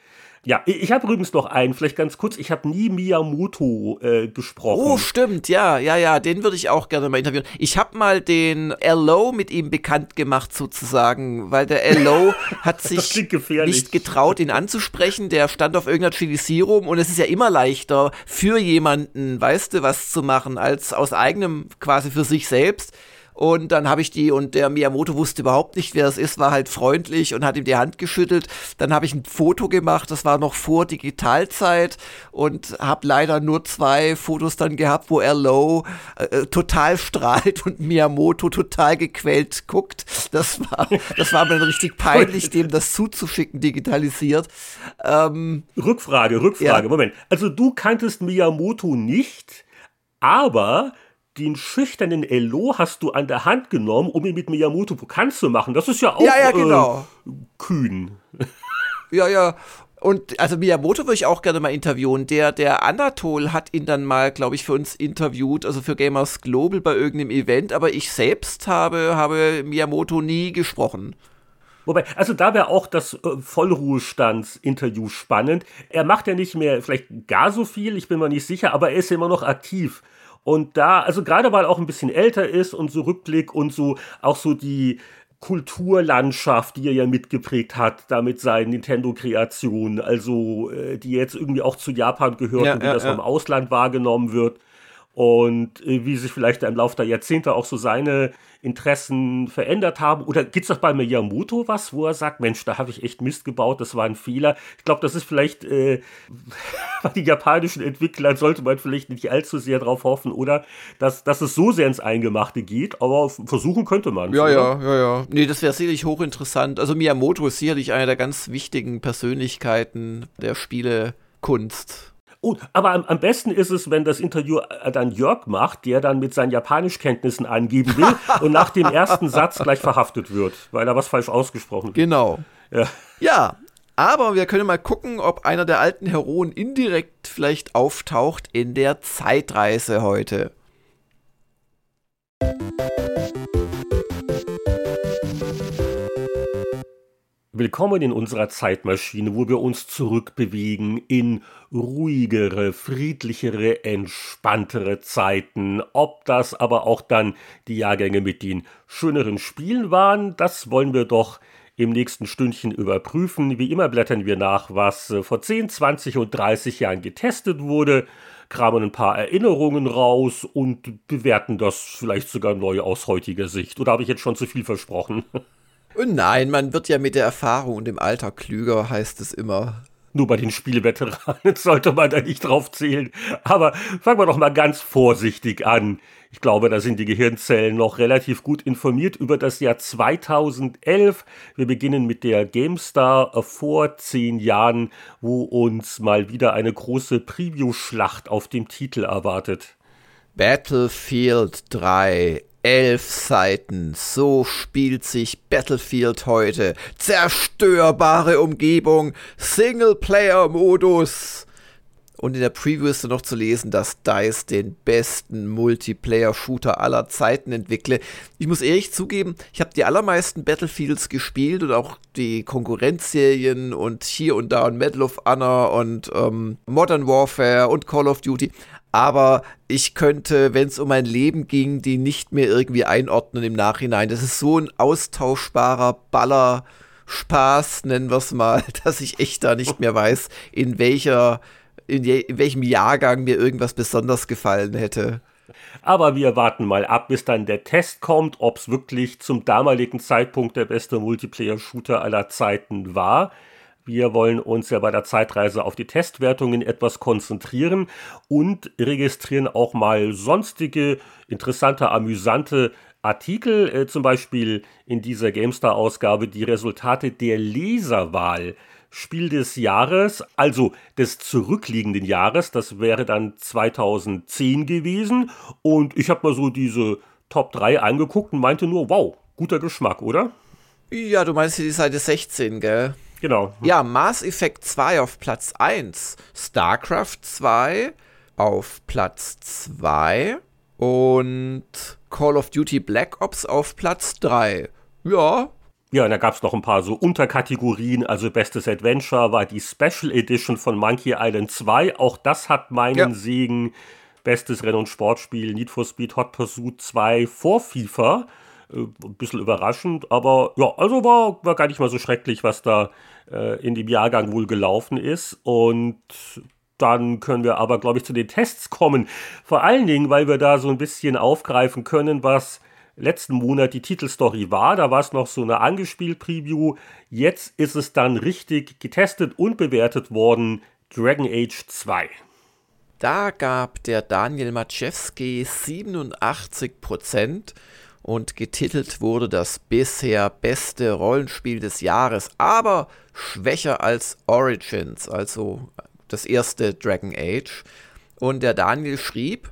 Ja, ich habe übrigens noch einen, vielleicht ganz kurz, ich habe nie Miyamoto äh, gesprochen. Oh, stimmt, ja, ja, ja, den würde ich auch gerne mal interviewen. Ich habe mal den LO mit ihm bekannt gemacht sozusagen, weil der LO hat sich nicht getraut, ihn anzusprechen, der stand auf irgendeiner Chilisierung und es ist ja immer leichter für jemanden, weißt du, was zu machen, als aus eigenem quasi für sich selbst. Und dann habe ich die, und der Miyamoto wusste überhaupt nicht, wer es ist, war halt freundlich und hat ihm die Hand geschüttelt. Dann habe ich ein Foto gemacht, das war noch vor Digitalzeit und habe leider nur zwei Fotos dann gehabt, wo er Low äh, äh, total strahlt und Miyamoto total gequält guckt. Das war, das war mir dann richtig peinlich, dem das zuzuschicken, digitalisiert. Ähm, Rückfrage, Rückfrage, ja. Moment. Also du kanntest Miyamoto nicht, aber den schüchternen Elo hast du an der Hand genommen, um ihn mit Miyamoto bekannt zu machen. Das ist ja auch ja, ja, genau. äh, kühn. Ja, ja. Und also Miyamoto würde ich auch gerne mal interviewen. Der, der Anatol hat ihn dann mal, glaube ich, für uns interviewt, also für Gamers Global bei irgendeinem Event, aber ich selbst habe, habe Miyamoto nie gesprochen. Wobei, also da wäre auch das äh, Vollruhestandsinterview spannend. Er macht ja nicht mehr vielleicht gar so viel, ich bin mir nicht sicher, aber er ist immer noch aktiv. Und da, also gerade weil er auch ein bisschen älter ist und so Rückblick und so auch so die Kulturlandschaft, die er ja mitgeprägt hat, damit seinen Nintendo-Kreationen, also äh, die jetzt irgendwie auch zu Japan gehört ja, und wie ja, das ja. vom Ausland wahrgenommen wird und äh, wie sich vielleicht im Laufe der Jahrzehnte auch so seine Interessen verändert haben. Oder gibt es doch bei Miyamoto was, wo er sagt, Mensch, da habe ich echt Mist gebaut, das war ein Fehler. Ich glaube, das ist vielleicht äh, bei den japanischen Entwicklern sollte man vielleicht nicht allzu sehr darauf hoffen, oder? Dass, dass es so sehr ins Eingemachte geht, aber versuchen könnte man. Ja, oder? ja, ja, ja. Nee, das wäre sicherlich hochinteressant. Also Miyamoto ist sicherlich einer der ganz wichtigen Persönlichkeiten der Spielekunst. Oh, aber am, am, besten ist es, wenn das Interview äh, dann Jörg macht, der dann mit seinen Japanischkenntnissen angeben will und nach dem ersten Satz gleich verhaftet wird, weil er was falsch ausgesprochen hat. Genau. Ja. ja, aber wir können mal gucken, ob einer der alten Heroen indirekt vielleicht auftaucht in der Zeitreise heute. Willkommen in unserer Zeitmaschine, wo wir uns zurückbewegen in ruhigere, friedlichere, entspanntere Zeiten. Ob das aber auch dann die Jahrgänge mit den schöneren Spielen waren, das wollen wir doch im nächsten Stündchen überprüfen. Wie immer blättern wir nach, was äh, vor 10, 20 und 30 Jahren getestet wurde, kramen ein paar Erinnerungen raus und bewerten das vielleicht sogar neu aus heutiger Sicht. Oder habe ich jetzt schon zu viel versprochen? Und nein, man wird ja mit der Erfahrung und dem Alter klüger, heißt es immer. Nur bei den Spielveteranen sollte man da nicht drauf zählen. Aber fangen wir doch mal ganz vorsichtig an. Ich glaube, da sind die Gehirnzellen noch relativ gut informiert über das Jahr 2011. Wir beginnen mit der GameStar vor zehn Jahren, wo uns mal wieder eine große Preview-Schlacht auf dem Titel erwartet. Battlefield 3 Elf Seiten. So spielt sich Battlefield heute. Zerstörbare Umgebung. Singleplayer-Modus. Und in der Preview ist noch zu lesen, dass DICE den besten Multiplayer-Shooter aller Zeiten entwickle. Ich muss ehrlich zugeben, ich habe die allermeisten Battlefields gespielt und auch die Konkurrenzserien und hier und da und Medal of Honor und ähm, Modern Warfare und Call of Duty aber ich könnte, wenn es um mein Leben ging, die nicht mehr irgendwie einordnen im Nachhinein. Das ist so ein austauschbarer Baller. Spaß, nennen wir es mal, dass ich echt da nicht mehr weiß, in welcher, in, je, in welchem Jahrgang mir irgendwas besonders gefallen hätte. Aber wir warten mal ab, bis dann der Test kommt, ob es wirklich zum damaligen Zeitpunkt der beste Multiplayer-Shooter aller Zeiten war. Wir wollen uns ja bei der Zeitreise auf die Testwertungen etwas konzentrieren und registrieren auch mal sonstige interessante, amüsante Artikel, äh, zum Beispiel in dieser GameStar-Ausgabe die Resultate der Leserwahl. Spiel des Jahres, also des zurückliegenden Jahres, das wäre dann 2010 gewesen. Und ich habe mal so diese Top 3 angeguckt und meinte nur, wow, guter Geschmack, oder? Ja, du meinst die Seite 16, gell? Genau. Ja, Mass Effect 2 auf Platz 1, StarCraft 2 auf Platz 2 und Call of Duty Black Ops auf Platz 3. Ja. Ja, und da gab es noch ein paar so Unterkategorien. Also bestes Adventure war die Special Edition von Monkey Island 2. Auch das hat meinen ja. Segen. Bestes Renn- und Sportspiel Need for Speed Hot Pursuit 2 vor FIFA. Äh, ein bisschen überraschend, aber ja, also war, war gar nicht mal so schrecklich, was da äh, in dem Jahrgang wohl gelaufen ist. Und dann können wir aber, glaube ich, zu den Tests kommen. Vor allen Dingen, weil wir da so ein bisschen aufgreifen können, was letzten Monat die Titelstory war. Da war es noch so eine angespielt Preview. Jetzt ist es dann richtig getestet und bewertet worden. Dragon Age 2. Da gab der Daniel Maciewski 87% und getitelt wurde das bisher beste Rollenspiel des Jahres, aber schwächer als Origins, also das erste Dragon Age. Und der Daniel schrieb,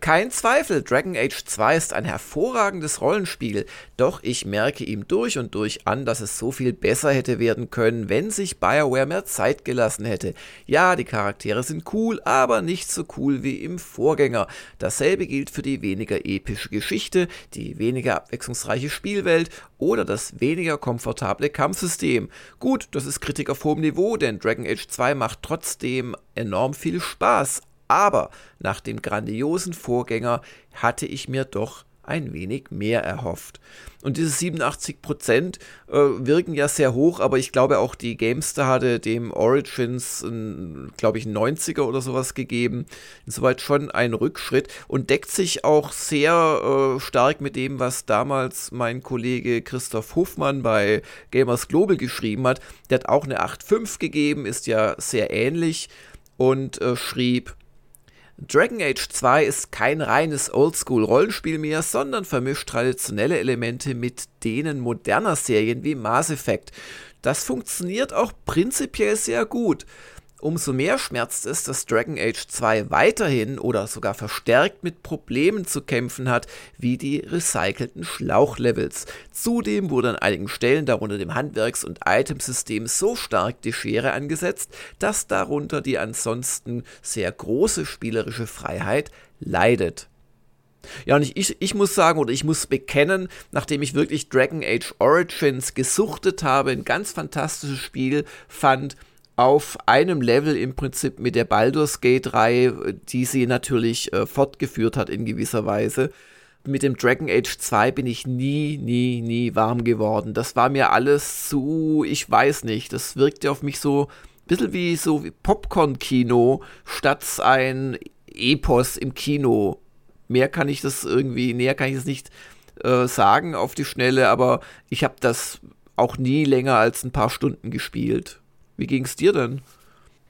kein Zweifel, Dragon Age 2 ist ein hervorragendes Rollenspiel, doch ich merke ihm durch und durch an, dass es so viel besser hätte werden können, wenn sich BioWare mehr Zeit gelassen hätte. Ja, die Charaktere sind cool, aber nicht so cool wie im Vorgänger. Dasselbe gilt für die weniger epische Geschichte, die weniger abwechslungsreiche Spielwelt oder das weniger komfortable Kampfsystem. Gut, das ist Kritik auf hohem Niveau, denn Dragon Age 2 macht trotzdem enorm viel Spaß, aber nach dem grandiosen Vorgänger hatte ich mir doch ein wenig mehr erhofft. Und diese 87 Prozent äh, wirken ja sehr hoch, aber ich glaube auch die Gamestar hatte dem Origins, glaube ich, 90er oder sowas gegeben. Insoweit schon ein Rückschritt und deckt sich auch sehr äh, stark mit dem, was damals mein Kollege Christoph Hofmann bei Gamers Global geschrieben hat. Der hat auch eine 8.5 gegeben, ist ja sehr ähnlich und äh, schrieb, Dragon Age 2 ist kein reines Oldschool-Rollenspiel mehr, sondern vermischt traditionelle Elemente mit denen moderner Serien wie Mass Effect. Das funktioniert auch prinzipiell sehr gut. Umso mehr schmerzt es, dass Dragon Age 2 weiterhin oder sogar verstärkt mit Problemen zu kämpfen hat, wie die recycelten Schlauchlevels. Zudem wurde an einigen Stellen, darunter dem Handwerks- und Itemsystem, so stark die Schere angesetzt, dass darunter die ansonsten sehr große spielerische Freiheit leidet. Ja, und ich, ich, ich, muss sagen oder ich muss bekennen, nachdem ich wirklich Dragon Age Origins gesuchtet habe, ein ganz fantastisches Spiel fand, auf einem Level im Prinzip mit der Baldur's Gate Reihe, die sie natürlich äh, fortgeführt hat in gewisser Weise. Mit dem Dragon Age 2 bin ich nie, nie, nie warm geworden. Das war mir alles zu, ich weiß nicht, das wirkte auf mich so ein bisschen wie so Popcorn-Kino statt ein Epos im Kino. Mehr kann ich das irgendwie, näher kann ich das nicht äh, sagen auf die Schnelle, aber ich habe das auch nie länger als ein paar Stunden gespielt. Wie ging es dir denn?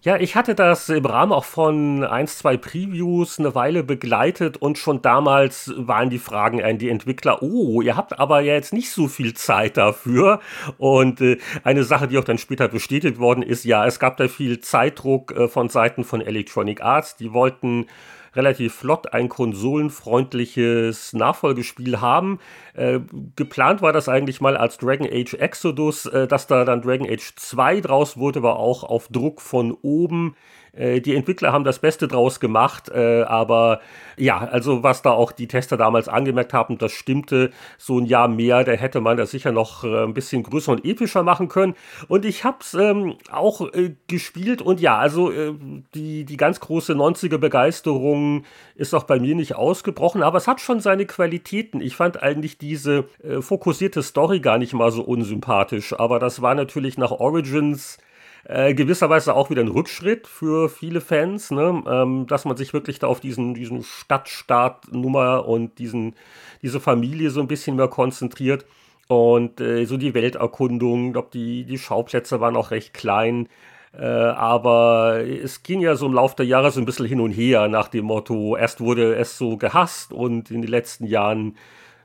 Ja, ich hatte das im Rahmen auch von ein, zwei Previews eine Weile begleitet und schon damals waren die Fragen an die Entwickler, oh, ihr habt aber ja jetzt nicht so viel Zeit dafür. Und äh, eine Sache, die auch dann später bestätigt worden ist, ja, es gab da viel Zeitdruck äh, von Seiten von Electronic Arts. Die wollten relativ flott ein konsolenfreundliches Nachfolgespiel haben. Äh, geplant war das eigentlich mal als Dragon Age Exodus, äh, dass da dann Dragon Age 2 draus wurde, war auch auf Druck von oben äh, die Entwickler haben das Beste draus gemacht, äh, aber ja, also was da auch die Tester damals angemerkt haben, das stimmte. So ein Jahr mehr, da hätte man das sicher noch äh, ein bisschen größer und epischer machen können. Und ich habe es ähm, auch äh, gespielt und ja, also äh, die, die ganz große 90er Begeisterung ist auch bei mir nicht ausgebrochen, aber es hat schon seine Qualitäten. Ich fand eigentlich diese fokussierte Story gar nicht mal so unsympathisch, aber das war natürlich nach Origins äh, gewisserweise auch wieder ein Rückschritt für viele Fans, ne? ähm, dass man sich wirklich da auf diesen, diesen Stadtstaat-Nummer und diesen, diese Familie so ein bisschen mehr konzentriert. Und äh, so die Welterkundung, ich glaube, die, die Schauplätze waren auch recht klein. Äh, aber es ging ja so im Laufe der Jahre so ein bisschen hin und her nach dem Motto, erst wurde es so gehasst und in den letzten Jahren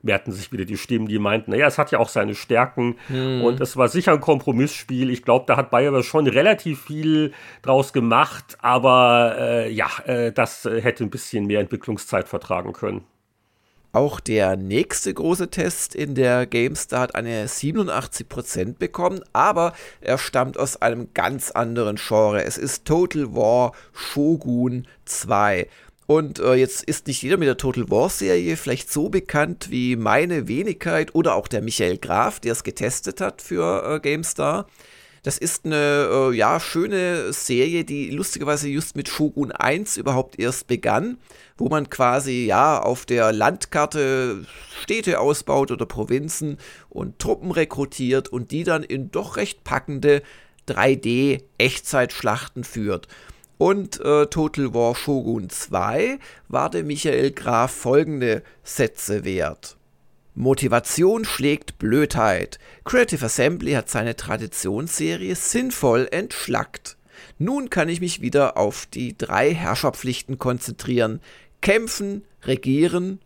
mehrten sich wieder die Stimmen, die meinten, naja, es hat ja auch seine Stärken hm. und es war sicher ein Kompromissspiel. Ich glaube, da hat Bayer schon relativ viel draus gemacht, aber äh, ja, äh, das hätte ein bisschen mehr Entwicklungszeit vertragen können. Auch der nächste große Test in der GameStar hat eine 87% bekommen, aber er stammt aus einem ganz anderen Genre. Es ist Total War Shogun 2. Und äh, jetzt ist nicht jeder mit der Total War Serie vielleicht so bekannt wie meine Wenigkeit oder auch der Michael Graf, der es getestet hat für äh, GameStar. Das ist eine äh, ja, schöne Serie, die lustigerweise just mit Shogun 1 überhaupt erst begann, wo man quasi ja auf der Landkarte Städte ausbaut oder Provinzen und Truppen rekrutiert und die dann in doch recht packende 3D-Echtzeitschlachten führt. Und äh, Total War Shogun 2 war der Michael Graf folgende Sätze wert. Motivation schlägt Blödheit. Creative Assembly hat seine Traditionsserie sinnvoll entschlackt. Nun kann ich mich wieder auf die drei Herrscherpflichten konzentrieren. Kämpfen, regieren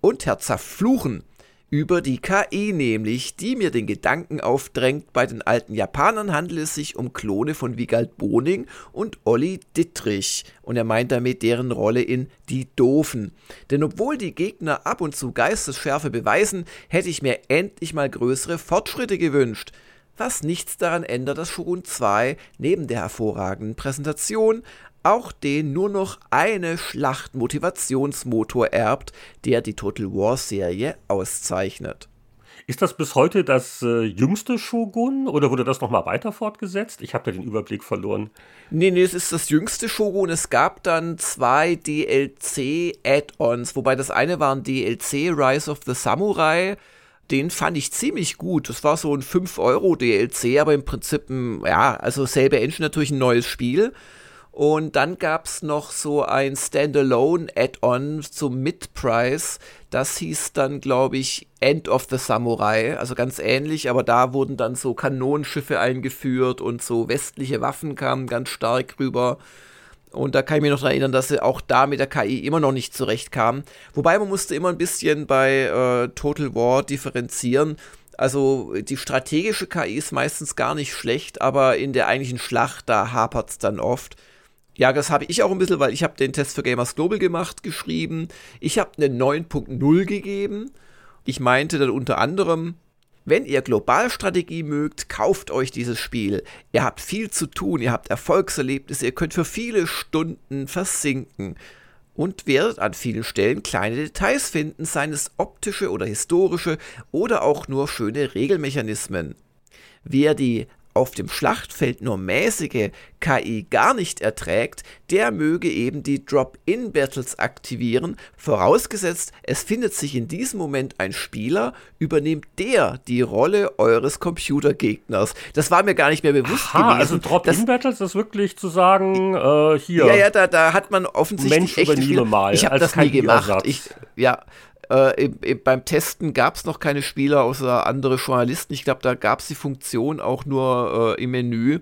und herzerfluchen über die KI nämlich, die mir den Gedanken aufdrängt, bei den alten Japanern handelt es sich um Klone von Wigald Boning und Olli Dittrich. Und er meint damit deren Rolle in Die Doofen. Denn obwohl die Gegner ab und zu Geistesschärfe beweisen, hätte ich mir endlich mal größere Fortschritte gewünscht was nichts daran ändert, dass Shogun 2 neben der hervorragenden Präsentation auch den nur noch eine Schlacht Motivationsmotor erbt, der die Total War Serie auszeichnet. Ist das bis heute das äh, jüngste Shogun oder wurde das nochmal weiter fortgesetzt? Ich habe da den Überblick verloren. Nee, nee, es ist das jüngste Shogun. Es gab dann zwei DLC-Add-ons, wobei das eine war ein DLC Rise of the Samurai. Den fand ich ziemlich gut. Das war so ein 5-Euro-DLC, aber im Prinzip, ja, also selbe Engine natürlich ein neues Spiel. Und dann gab es noch so ein Standalone-Add-on zum Mid-Price. Das hieß dann, glaube ich, End of the Samurai. Also ganz ähnlich, aber da wurden dann so Kanonenschiffe eingeführt und so westliche Waffen kamen ganz stark rüber. Und da kann ich mich noch erinnern, dass sie auch da mit der KI immer noch nicht zurechtkam. Wobei man musste immer ein bisschen bei äh, Total War differenzieren. Also die strategische KI ist meistens gar nicht schlecht, aber in der eigentlichen Schlacht, da hapert es dann oft. Ja, das habe ich auch ein bisschen, weil ich habe den Test für Gamers Global gemacht, geschrieben. Ich habe eine 9.0 gegeben. Ich meinte dann unter anderem, wenn ihr Globalstrategie mögt, kauft euch dieses Spiel. Ihr habt viel zu tun, ihr habt Erfolgserlebnisse, ihr könnt für viele Stunden versinken und werdet an vielen Stellen kleine Details finden, seien es optische oder historische oder auch nur schöne Regelmechanismen. Wer die auf dem Schlachtfeld nur mäßige KI gar nicht erträgt, der möge eben die Drop-in-Battles aktivieren, vorausgesetzt, es findet sich in diesem Moment ein Spieler, übernimmt der die Rolle eures Computergegners. Das war mir gar nicht mehr bewusst Aha, gewesen. Also Drop-in-Battles ist wirklich zu sagen, äh, hier. Ja, ja, da, da hat man offensichtlich Mensch echt viel. Mal, ich habe das nie gemacht. Ich, ja, äh, beim Testen gab es noch keine Spieler außer andere Journalisten. Ich glaube, da gab es die Funktion auch nur äh, im Menü.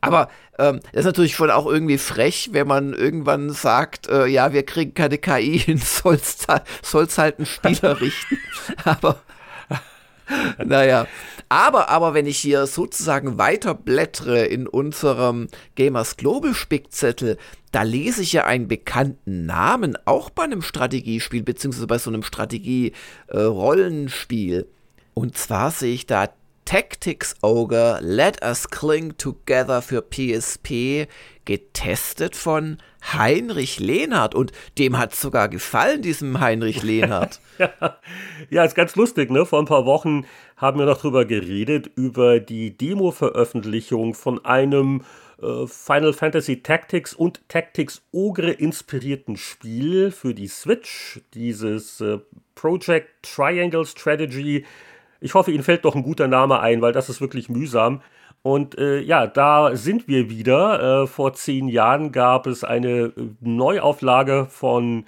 Aber ähm, das ist natürlich schon auch irgendwie frech, wenn man irgendwann sagt, äh, ja, wir kriegen keine KI hin, soll es halt ein Spieler richten. Aber naja. Aber, aber wenn ich hier sozusagen weiter blättere in unserem Gamers Global Spickzettel, da lese ich ja einen bekannten Namen, auch bei einem Strategiespiel, beziehungsweise bei so einem Strategie-Rollenspiel. Äh, Und zwar sehe ich da Tactics Ogre Let Us Cling Together für PSP, getestet von Heinrich Lehnhardt. Und dem hat es sogar gefallen, diesem Heinrich Lehnhardt. ja. ja, ist ganz lustig, ne? Vor ein paar Wochen haben wir noch drüber geredet, über die Demo-Veröffentlichung von einem äh, Final Fantasy Tactics und Tactics Ogre inspirierten Spiel für die Switch, dieses äh, Project Triangle Strategy ich hoffe, Ihnen fällt doch ein guter Name ein, weil das ist wirklich mühsam. Und äh, ja, da sind wir wieder. Äh, vor zehn Jahren gab es eine äh, Neuauflage von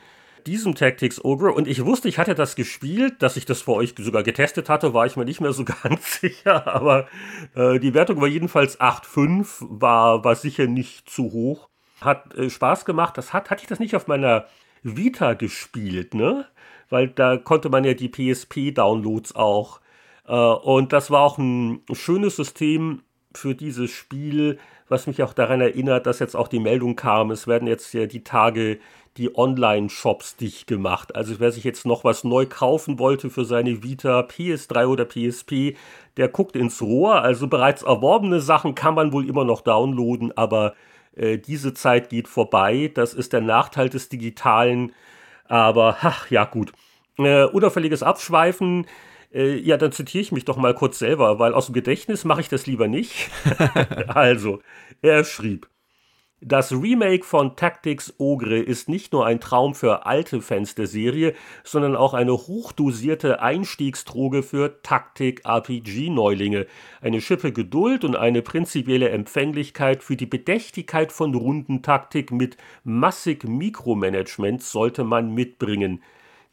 diesem Tactics Ogre und ich wusste, ich hatte das gespielt, dass ich das vor euch sogar getestet hatte, war ich mir nicht mehr so ganz sicher, aber äh, die Wertung war jedenfalls 8,5, war, war sicher nicht zu hoch. Hat äh, Spaß gemacht. Das hat, hatte ich das nicht auf meiner Vita gespielt, ne? Weil da konnte man ja die PSP-Downloads auch und das war auch ein schönes System für dieses Spiel, was mich auch daran erinnert, dass jetzt auch die Meldung kam, es werden jetzt ja die Tage die Online-Shops dicht gemacht. Also wer sich jetzt noch was neu kaufen wollte für seine Vita, PS3 oder PSP, der guckt ins Rohr. Also bereits erworbene Sachen kann man wohl immer noch downloaden, aber Äh, diese Zeit geht vorbei. Das ist der Nachteil des Digitalen. Aber, ach, ja, gut. Äh, unauffälliges Abschweifen. Äh, ja, dann zitiere ich mich doch mal kurz selber, weil aus dem Gedächtnis mache ich das lieber nicht. also, er schrieb. Das Remake von Tactics Ogre ist nicht nur ein Traum für alte Fans der Serie, sondern auch eine hochdosierte Einstiegsdroge für Taktik-RPG-Neulinge. Eine Schippe Geduld und eine prinzipielle Empfänglichkeit für die Bedächtigkeit von Rundentaktik mit massig Mikromanagement sollte man mitbringen.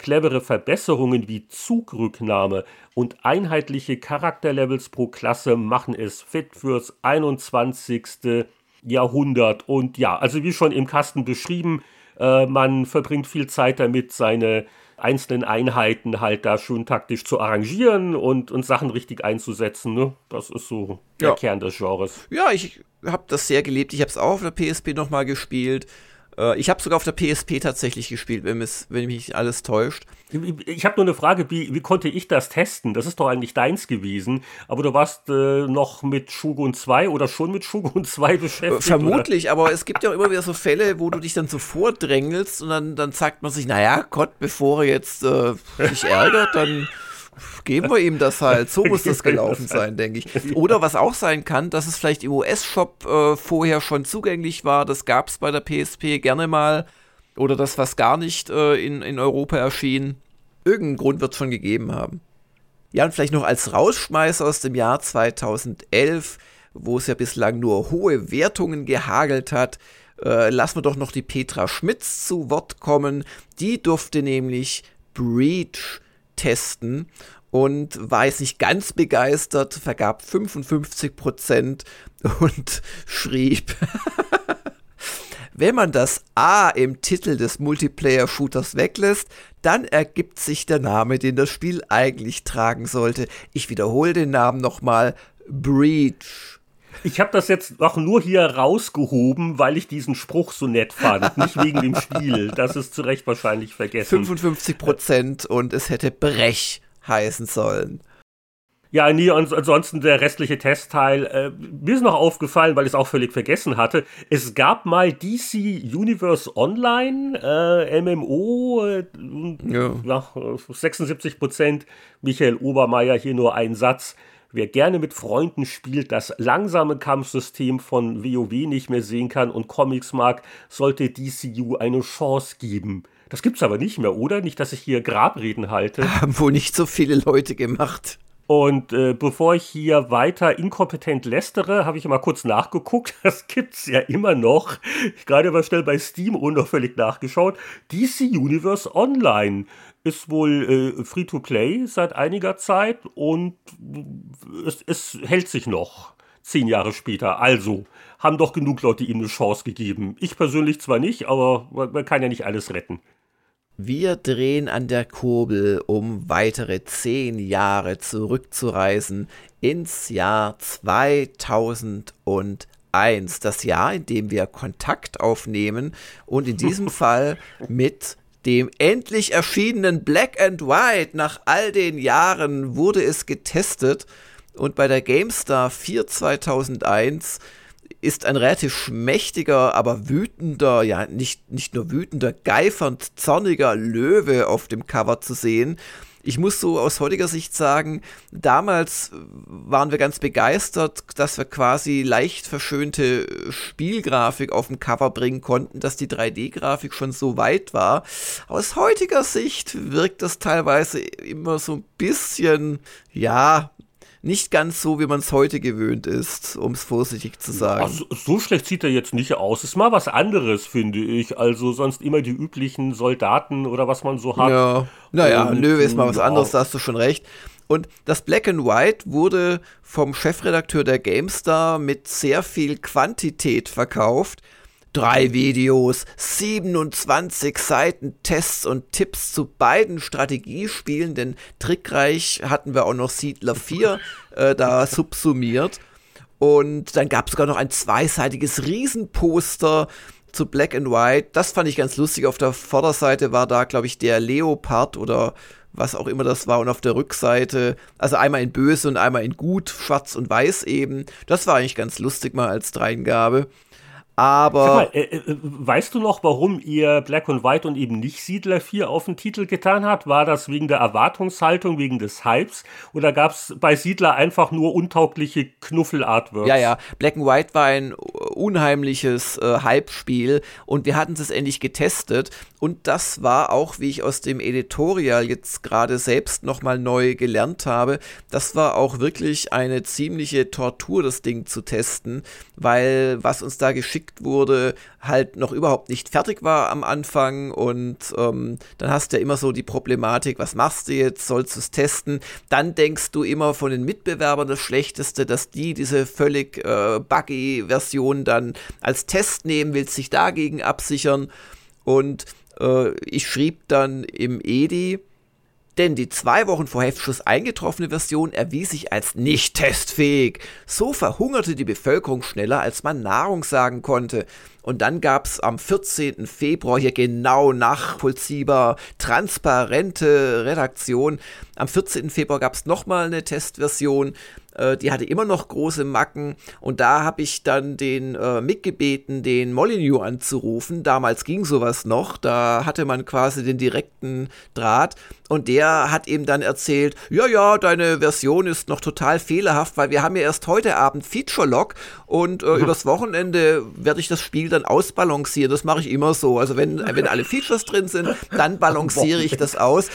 Clevere Verbesserungen wie Zugrücknahme und einheitliche Charakterlevels pro Klasse machen es fit fürs 21. Jahrhundert. Und ja, also wie schon im Kasten beschrieben, äh, man verbringt viel Zeit damit, seine einzelnen Einheiten halt da schön taktisch zu arrangieren und, und Sachen richtig einzusetzen. Ne? Das ist so der ja. Kern des Genres. Ja, ich habe das sehr gelebt. Ich habe es auch auf der PSP nochmal gespielt. Äh, ich habe sogar auf der PSP tatsächlich gespielt, wenn, wenn mich alles täuscht. Ich habe nur eine Frage, wie, wie, konnte ich das testen? Das ist doch eigentlich deins gewesen, aber du warst äh, noch mit Shogun 2 oder schon mit Shogun 2 beschäftigt? Vermutlich, oder? aber es gibt ja auch immer wieder so Fälle, wo du dich dann so vordrängelst und dann, dann sagt man sich, naja, Gott, bevor er jetzt äh, sich ärgert, dann geben wir ihm das halt. So muss das gelaufen sein, denke ich. Oder was auch sein kann, dass es vielleicht im US-Shop äh, vorher schon zugänglich war. Das gab es bei der PSP gerne mal. Oder das, was gar nicht äh, in, in Europa erschien. Irgendeinen Grund wird es schon gegeben haben. Ja, und vielleicht noch als Rausschmeiß aus dem Jahr 2011, wo es ja bislang nur hohe Wertungen gehagelt hat, äh, lassen wir doch noch die Petra Schmitz zu Wort kommen. Die durfte nämlich Breach testen und war jetzt nicht ganz begeistert, vergab 55 Prozent und schrieb, wenn man das A im Titel des Multiplayer-Shooters weglässt, dann ergibt sich der Name, den das Spiel eigentlich tragen sollte. Ich wiederhole den Namen nochmal, Breach. Ich habe das jetzt auch nur hier rausgehoben, weil ich diesen Spruch so nett fand, nicht wegen dem Spiel. Das ist zu Recht wahrscheinlich vergessen. 55 Prozent und es hätte Brech heißen sollen. Ja, nee, ansonsten der restliche Testteil. Äh, mir ist noch aufgefallen, weil ich es auch völlig vergessen hatte. Es gab mal DC Universe Online, äh, MMO, äh, ja. ja 76 Prozent. Michael Obermeier hier nur ein Satz. Wer gerne mit Freunden spielt, das langsame Kampfsystem von WoW nicht mehr sehen kann und Comics mag, sollte DCU eine Chance geben. Das gibt's aber nicht mehr, oder? Nicht, dass ich hier Grabreden halte. Haben wohl nicht so viele Leute gemacht. Und äh, bevor ich hier weiter inkompetent lästere, habe ich mal kurz nachgeguckt. Das gibt's ja immer noch. Ich gerade mal schnell bei Steam unauffällig nachgeschaut. DC Universe Online ist wohl äh, Free-to-Play seit einiger Zeit und es, es hält sich noch zehn Jahre später. Also haben doch genug Leute ihm eine Chance gegeben. Ich persönlich zwar nicht, aber man kann ja nicht alles retten. Wir drehen an der Kurbel, um weitere zehn Jahre zurückzureisen ins Jahr 2001. Das Jahr, in dem wir Kontakt aufnehmen und in diesem Fall mit dem endlich erschienenen Black and White. Nach all den Jahren wurde es getestet und bei der GameStar 4 2001 ist ein relativ schmächtiger, aber wütender, ja, nicht, nicht nur wütender, geifernd, zorniger Löwe auf dem Cover zu sehen ich muss so aus heutiger Sicht sagen, damals waren wir ganz begeistert, dass wir quasi leicht verschönte Spielgrafik auf dem Cover bringen konnten, dass die 3D-Grafik schon so weit war. Aus heutiger Sicht wirkt das teilweise immer so ein bisschen, ja, nicht ganz so, wie man es heute gewöhnt ist, um es vorsichtig zu sagen. Also, so schlecht sieht er jetzt nicht aus. Ist mal was anderes, finde ich. Also sonst immer die üblichen Soldaten oder was man so hat. Ja, naja, Und, Löwe ist mal was anderes, da hast du schon recht. Und das Black and White wurde vom Chefredakteur der GameStar mit sehr viel Quantität verkauft Drei Videos, 27 Seiten Tests und Tipps zu beiden Strategiespielen, denn trickreich hatten wir auch noch Siedler 4 äh, da subsumiert. Und dann gab es sogar noch ein zweiseitiges Riesenposter zu Black and White. Das fand ich ganz lustig. Auf der Vorderseite war da, glaube ich, der Leopard oder was auch immer das war. Und auf der Rückseite, also einmal in böse und einmal in gut, schwarz und weiß eben. Das war eigentlich ganz lustig mal als Dreingabe. Aber. Mal, äh, äh, weißt du noch, warum ihr Black and White und eben nicht Siedler 4 auf den Titel getan habt? War das wegen der Erwartungshaltung, wegen des Hypes? Oder gab es bei Siedler einfach nur untaugliche Knuffel-Artworks? Ja, ja. Black and White war ein unheimliches äh, Hype-Spiel und wir hatten es endlich getestet. Und das war auch, wie ich aus dem Editorial jetzt gerade selbst nochmal neu gelernt habe, das war auch wirklich eine ziemliche Tortur, das Ding zu testen, weil was uns da geschickt wurde, halt noch überhaupt nicht fertig war am Anfang und ähm, dann hast du ja immer so die Problematik, was machst du jetzt, sollst du es testen? Dann denkst du immer von den Mitbewerbern das Schlechteste, dass die diese völlig äh, buggy Version dann als Test nehmen, willst sich dagegen absichern und äh, ich schrieb dann im EDI, denn die zwei Wochen vor Heftschluss eingetroffene Version erwies sich als nicht testfähig. So verhungerte die Bevölkerung schneller, als man Nahrung sagen konnte. Und dann gab es am 14. Februar hier genau nachvollziehbar transparente Redaktion. Am 14. Februar gab es nochmal eine Testversion äh, die hatte immer noch große Macken und da habe ich dann den äh, Mick den Molyneux anzurufen. Damals ging sowas noch, da hatte man quasi den direkten Draht und der hat ihm dann erzählt, ja, ja, deine Version ist noch total fehlerhaft, weil wir haben ja erst heute Abend Feature Lock und äh, übers Wochenende werde ich das Spiel dann ausbalancieren. Das mache ich immer so. Also wenn, wenn alle Features drin sind, dann balanciere ich das aus.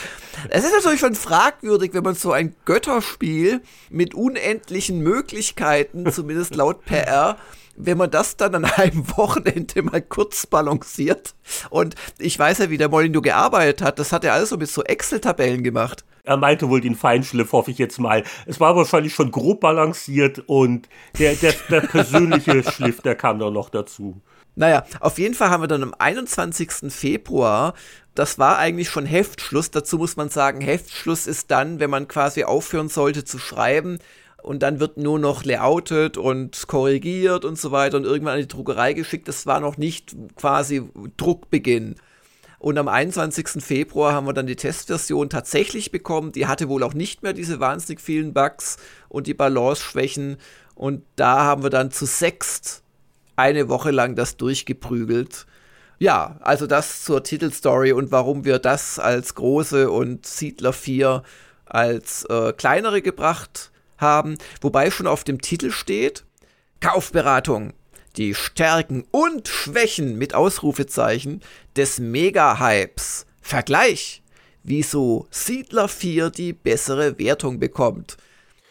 Es ist natürlich schon fragwürdig, wenn man so ein Götterspiel mit unendlichen Möglichkeiten, zumindest laut PR, wenn man das dann an einem Wochenende mal kurz balanciert. Und ich weiß ja, wie der Molyneux gearbeitet hat. Das hat er alles so mit so Excel-Tabellen gemacht. Er meinte wohl den Feinschliff, hoffe ich jetzt mal. Es war wahrscheinlich schon grob balanciert und der, der, der persönliche Schliff, der kam dann noch dazu. Naja, auf jeden Fall haben wir dann am 21. Februar, das war eigentlich schon Heftschluss, dazu muss man sagen, Heftschluss ist dann, wenn man quasi aufhören sollte zu schreiben und dann wird nur noch layoutet und korrigiert und so weiter und irgendwann an die Druckerei geschickt. Das war noch nicht quasi Druckbeginn. Und am 21. Februar haben wir dann die Testversion tatsächlich bekommen. Die hatte wohl auch nicht mehr diese wahnsinnig vielen Bugs und die Balance-Schwächen. Und da haben wir dann zu sechst eine Woche lang das durchgeprügelt. Ja, also das zur Titelstory und warum wir das als große und Siedler 4 als äh, kleinere gebracht haben. Wobei schon auf dem Titel steht, Kaufberatung, die Stärken und Schwächen mit Ausrufezeichen des Mega-Hypes. Vergleich, wieso Siedler 4 die bessere Wertung bekommt.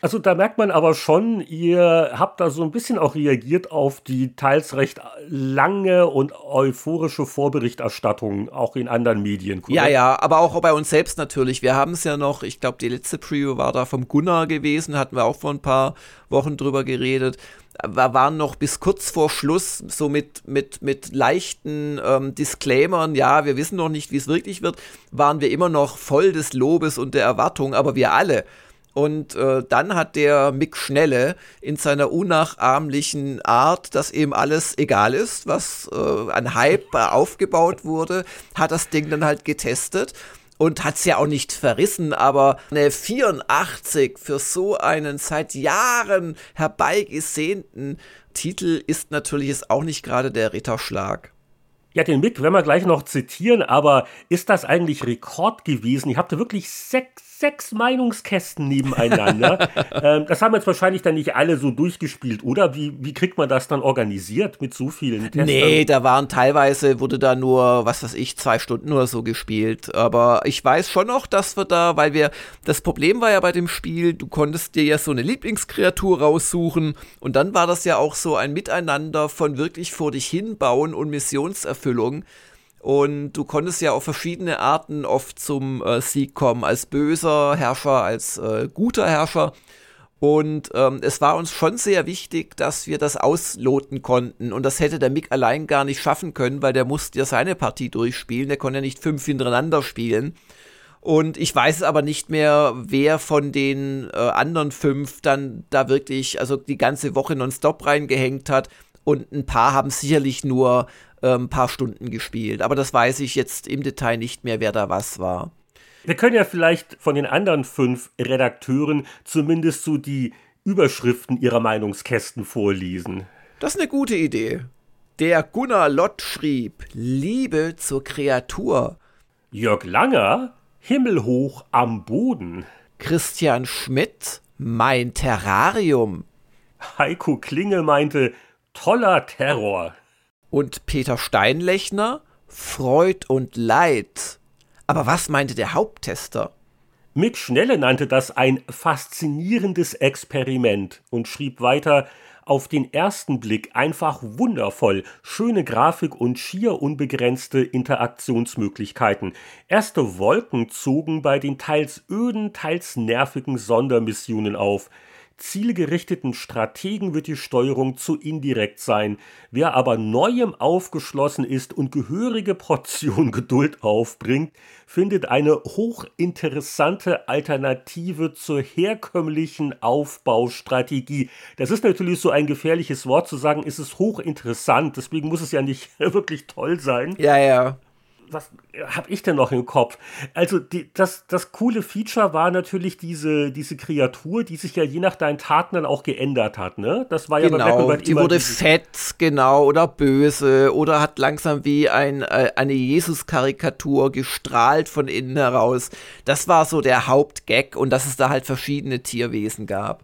Also da merkt man aber schon, ihr habt da so ein bisschen auch reagiert auf die teils recht lange und euphorische Vorberichterstattung, auch in anderen Medien. Korrekt? Ja, ja, aber auch bei uns selbst natürlich. Wir haben es ja noch, ich glaube, die letzte Preview war da vom Gunnar gewesen, hatten wir auch vor ein paar Wochen drüber geredet. Wir waren noch bis kurz vor Schluss so mit, mit, mit leichten ähm, Disclaimern, ja, wir wissen noch nicht, wie es wirklich wird, waren wir immer noch voll des Lobes und der Erwartung, aber wir alle und äh, dann hat der Mick Schnelle in seiner unnachahmlichen Art, dass eben alles egal ist, was äh, an Hype aufgebaut wurde, hat das Ding dann halt getestet und hat es ja auch nicht verrissen, aber eine 84 für so einen seit Jahren herbeigesehnten Titel ist natürlich jetzt auch nicht gerade der Ritterschlag. Ja, den Mick werden wir gleich noch zitieren, aber ist das eigentlich Rekord gewesen? Ich habe wirklich sechs, sechs Meinungskästen nebeneinander. ähm, das haben jetzt wahrscheinlich dann nicht alle so durchgespielt, oder? Wie, wie kriegt man das dann organisiert mit so vielen Testern? Nee, da waren teilweise, wurde da nur, was weiß ich, zwei Stunden oder so gespielt. Aber ich weiß schon noch, dass wir da, weil wir, das Problem war ja bei dem Spiel, du konntest dir ja so eine Lieblingskreatur raussuchen und dann war das ja auch so ein Miteinander von wirklich vor dich hinbauen und Missionserfüllung Erfüllung. Und du konntest ja auf verschiedene Arten oft zum äh, Sieg kommen, als böser Herrscher, als äh, guter Herrscher. Und ähm, es war uns schon sehr wichtig, dass wir das ausloten konnten. Und das hätte der Mick allein gar nicht schaffen können, weil der musste ja seine Partie durchspielen. Der konnte ja nicht fünf hintereinander spielen. Und ich weiß aber nicht mehr, wer von den äh, anderen fünf dann da wirklich, also die ganze Woche nonstop reingehängt hat. Und ein paar haben sicherlich nur ein ähm, paar Stunden gespielt. Aber das weiß ich jetzt im Detail nicht mehr, wer da was war. Wir können ja vielleicht von den anderen fünf Redakteuren zumindest so die Überschriften ihrer Meinungskästen vorlesen. Das ist eine gute Idee. Der Gunnar Lott schrieb Liebe zur Kreatur. Jörg Langer Himmelhoch am Boden. Christian Schmidt Mein Terrarium. Heiko Klinge meinte Toller Terror. Und Peter Steinlechner Freud und Leid. Aber was meinte der Haupttester? Mick Schnelle nannte das ein faszinierendes Experiment und schrieb weiter, auf den ersten Blick einfach wundervoll, schöne Grafik und schier unbegrenzte Interaktionsmöglichkeiten. Erste Wolken zogen bei den teils öden, teils nervigen Sondermissionen auf zielgerichteten Strategen wird die Steuerung zu indirekt sein. Wer aber Neuem aufgeschlossen ist und gehörige Portion Geduld aufbringt, findet eine hochinteressante Alternative zur herkömmlichen Aufbaustrategie. Das ist natürlich so ein gefährliches Wort zu sagen, ist es hochinteressant, deswegen muss es ja nicht wirklich toll sein. Ja, ja was habe ich denn noch im Kopf? Also die, das, das coole Feature war natürlich diese, diese Kreatur, die sich ja je nach deinen Taten dann auch geändert hat. Ne? Das war ja genau, bei Black Die wurde fett, genau, oder böse oder hat langsam wie ein, äh, eine Jesus-Karikatur gestrahlt von innen heraus. Das war so der Hauptgag und dass es da halt verschiedene Tierwesen gab.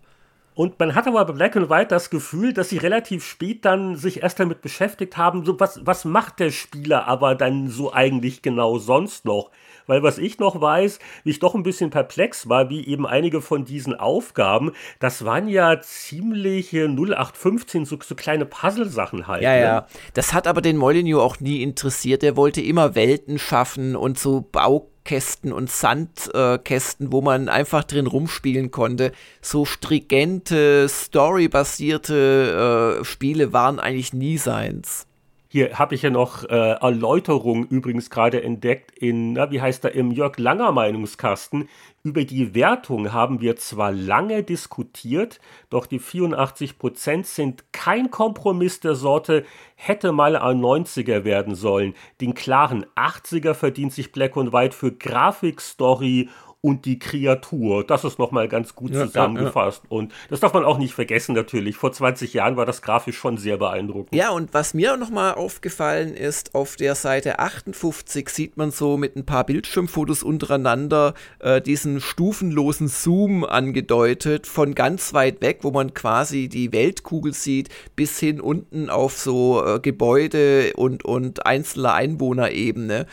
Und man hat aber bei Black and White das Gefühl, dass sie relativ spät dann sich erst damit beschäftigt haben, so was, was macht der Spieler aber dann so eigentlich genau sonst noch? Weil was ich noch weiß, wie ich doch ein bisschen perplex war, wie eben einige von diesen Aufgaben, das waren ja ziemlich 0815, so, so kleine Puzzle-Sachen halt. Ja, ne? ja. Das hat aber den Molyneux auch nie interessiert. Er wollte immer Welten schaffen und so Bau Kästen und Sandkästen, äh, wo man einfach drin rumspielen konnte. So stringente, storybasierte äh, Spiele waren eigentlich nie seins. Hier habe ich ja noch äh, Erläuterung übrigens gerade entdeckt in, na, wie heißt er, im Jörg Langer Meinungskasten. Über die Wertung haben wir zwar lange diskutiert, doch die 84 Prozent sind kein Kompromiss der Sorte, hätte mal ein 90er werden sollen. Den klaren 80er verdient sich Black and White für Grafik, Story und die Kreatur. Das ist nochmal ganz gut ja, zusammengefasst. Ja, ja. Und das darf man auch nicht vergessen natürlich. Vor 20 Jahren war das grafisch schon sehr beeindruckend. Ja, und was mir nochmal aufgefallen ist, auf der Seite 58 sieht man so mit ein paar Bildschirmfotos untereinander äh, diesen stufenlosen Zoom angedeutet, von ganz weit weg, wo man quasi die Weltkugel sieht, bis hin unten auf so äh, Gebäude und, und einzelne Einwohnerebene.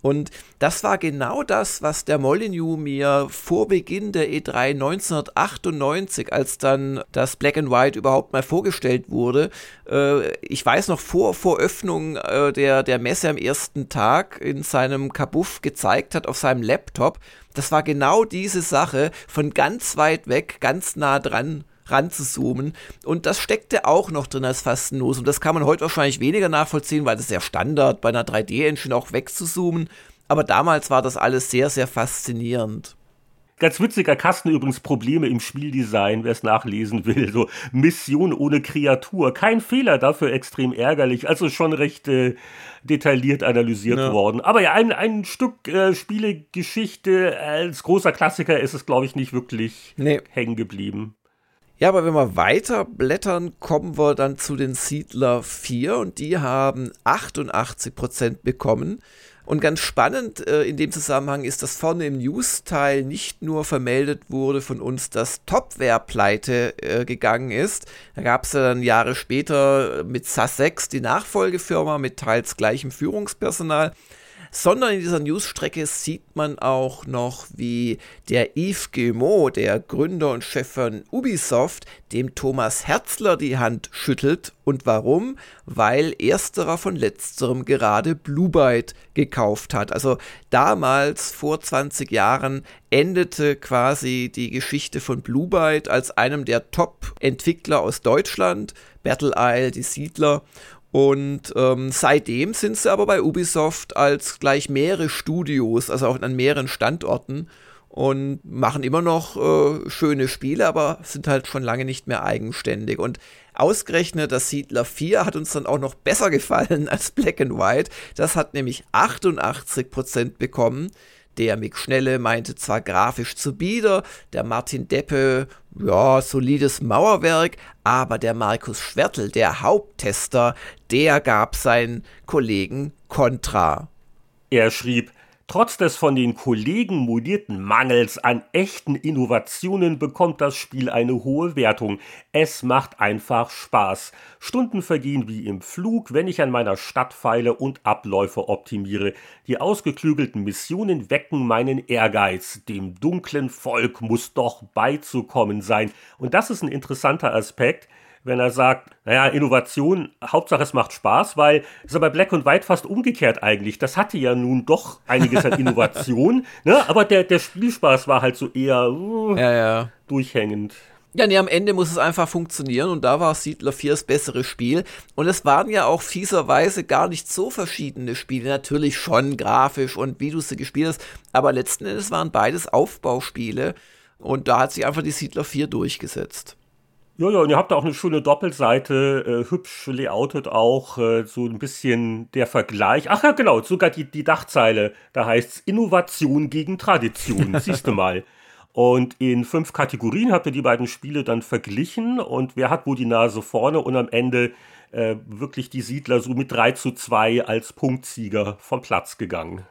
Und das war genau das, was der Molyneux mir vor Beginn der E3 1998, als dann das Black and White überhaupt mal vorgestellt wurde, äh, ich weiß noch vor, vor Öffnung äh, der, der Messe am ersten Tag in seinem Kabuff gezeigt hat auf seinem Laptop. Das war genau diese Sache von ganz weit weg, ganz nah dran ranzuzoomen. Und das steckte auch noch drin als Fastenlos. Und das kann man heute wahrscheinlich weniger nachvollziehen, weil das ja Standard bei einer 3D-Engine auch wegzuzoomen. Aber damals war das alles sehr, sehr faszinierend. Ganz witziger Kasten übrigens Probleme im Spieldesign, wer es nachlesen will. So Mission ohne Kreatur. Kein Fehler, dafür extrem ärgerlich. Also schon recht äh, detailliert analysiert ja. worden. Aber ja, ein, ein Stück äh, Spielegeschichte als großer Klassiker ist es, glaube ich, nicht wirklich nee. hängen geblieben. Ja, aber wenn wir weiter blättern, kommen wir dann zu den Siedler 4 und die haben 88% bekommen. Und ganz spannend äh, in dem Zusammenhang ist, dass vorne im News-Teil nicht nur vermeldet wurde von uns, dass Topware pleite äh, gegangen ist. Da gab es ja dann Jahre später mit Sussex die Nachfolgefirma mit teils gleichem Führungspersonal sondern in dieser Newsstrecke sieht man auch noch, wie der Yves Guillemot, der Gründer und Chef von Ubisoft, dem Thomas Herzler die Hand schüttelt. Und warum? Weil ersterer von letzterem gerade Blue Byte gekauft hat. Also damals, vor 20 Jahren, endete quasi die Geschichte von Blue Byte als einem der Top-Entwickler aus Deutschland. Battle Isle, die Siedler. Und ähm, seitdem sind sie aber bei Ubisoft als gleich mehrere Studios, also auch an mehreren Standorten und machen immer noch äh, schöne Spiele, aber sind halt schon lange nicht mehr eigenständig. Und ausgerechnet das Siedler 4 hat uns dann auch noch besser gefallen als Black and White. Das hat nämlich 88% bekommen. Der Mick Schnelle meinte zwar grafisch zu bieder, der Martin Deppe, ja, solides Mauerwerk, aber der Markus Schwertl, der Haupttester, der gab seinen Kollegen Kontra. Er schrieb, Trotz des von den Kollegen modierten Mangels an echten Innovationen bekommt das Spiel eine hohe Wertung. Es macht einfach Spaß. Stunden vergehen wie im Flug, wenn ich an meiner Stadt feile und Abläufe optimiere. Die ausgeklügelten Missionen wecken meinen Ehrgeiz. Dem dunklen Volk muss doch beizukommen sein. Und das ist ein interessanter Aspekt wenn er sagt, naja, Innovation, Hauptsache es macht Spaß, weil es ist bei Black und White fast umgekehrt eigentlich. Das hatte ja nun doch einiges an Innovation, ne? aber der, der Spielspaß war halt so eher uh, ja, ja. durchhängend. Ja, nee, am Ende muss es einfach funktionieren und da war Siedler 4 das bessere Spiel. Und es waren ja auch fieserweise gar nicht so verschiedene Spiele. Natürlich schon grafisch und wie du sie gespielt hast, aber letzten Endes waren beides Aufbauspiele und da hat sich einfach die Siedler 4 durchgesetzt. Ja, ja, und ihr habt da auch eine schöne Doppelseite, äh, hübsch layoutet auch, äh, so ein bisschen der Vergleich. Ach ja, genau, sogar die, die Dachzeile, da heißt es Innovation gegen Tradition, siehst du mal. Und in fünf Kategorien habt ihr die beiden Spiele dann verglichen und wer hat wo die Nase vorne und am Ende äh, wirklich die Siedler so mit 3 zu 2 als Punktsieger vom Platz gegangen.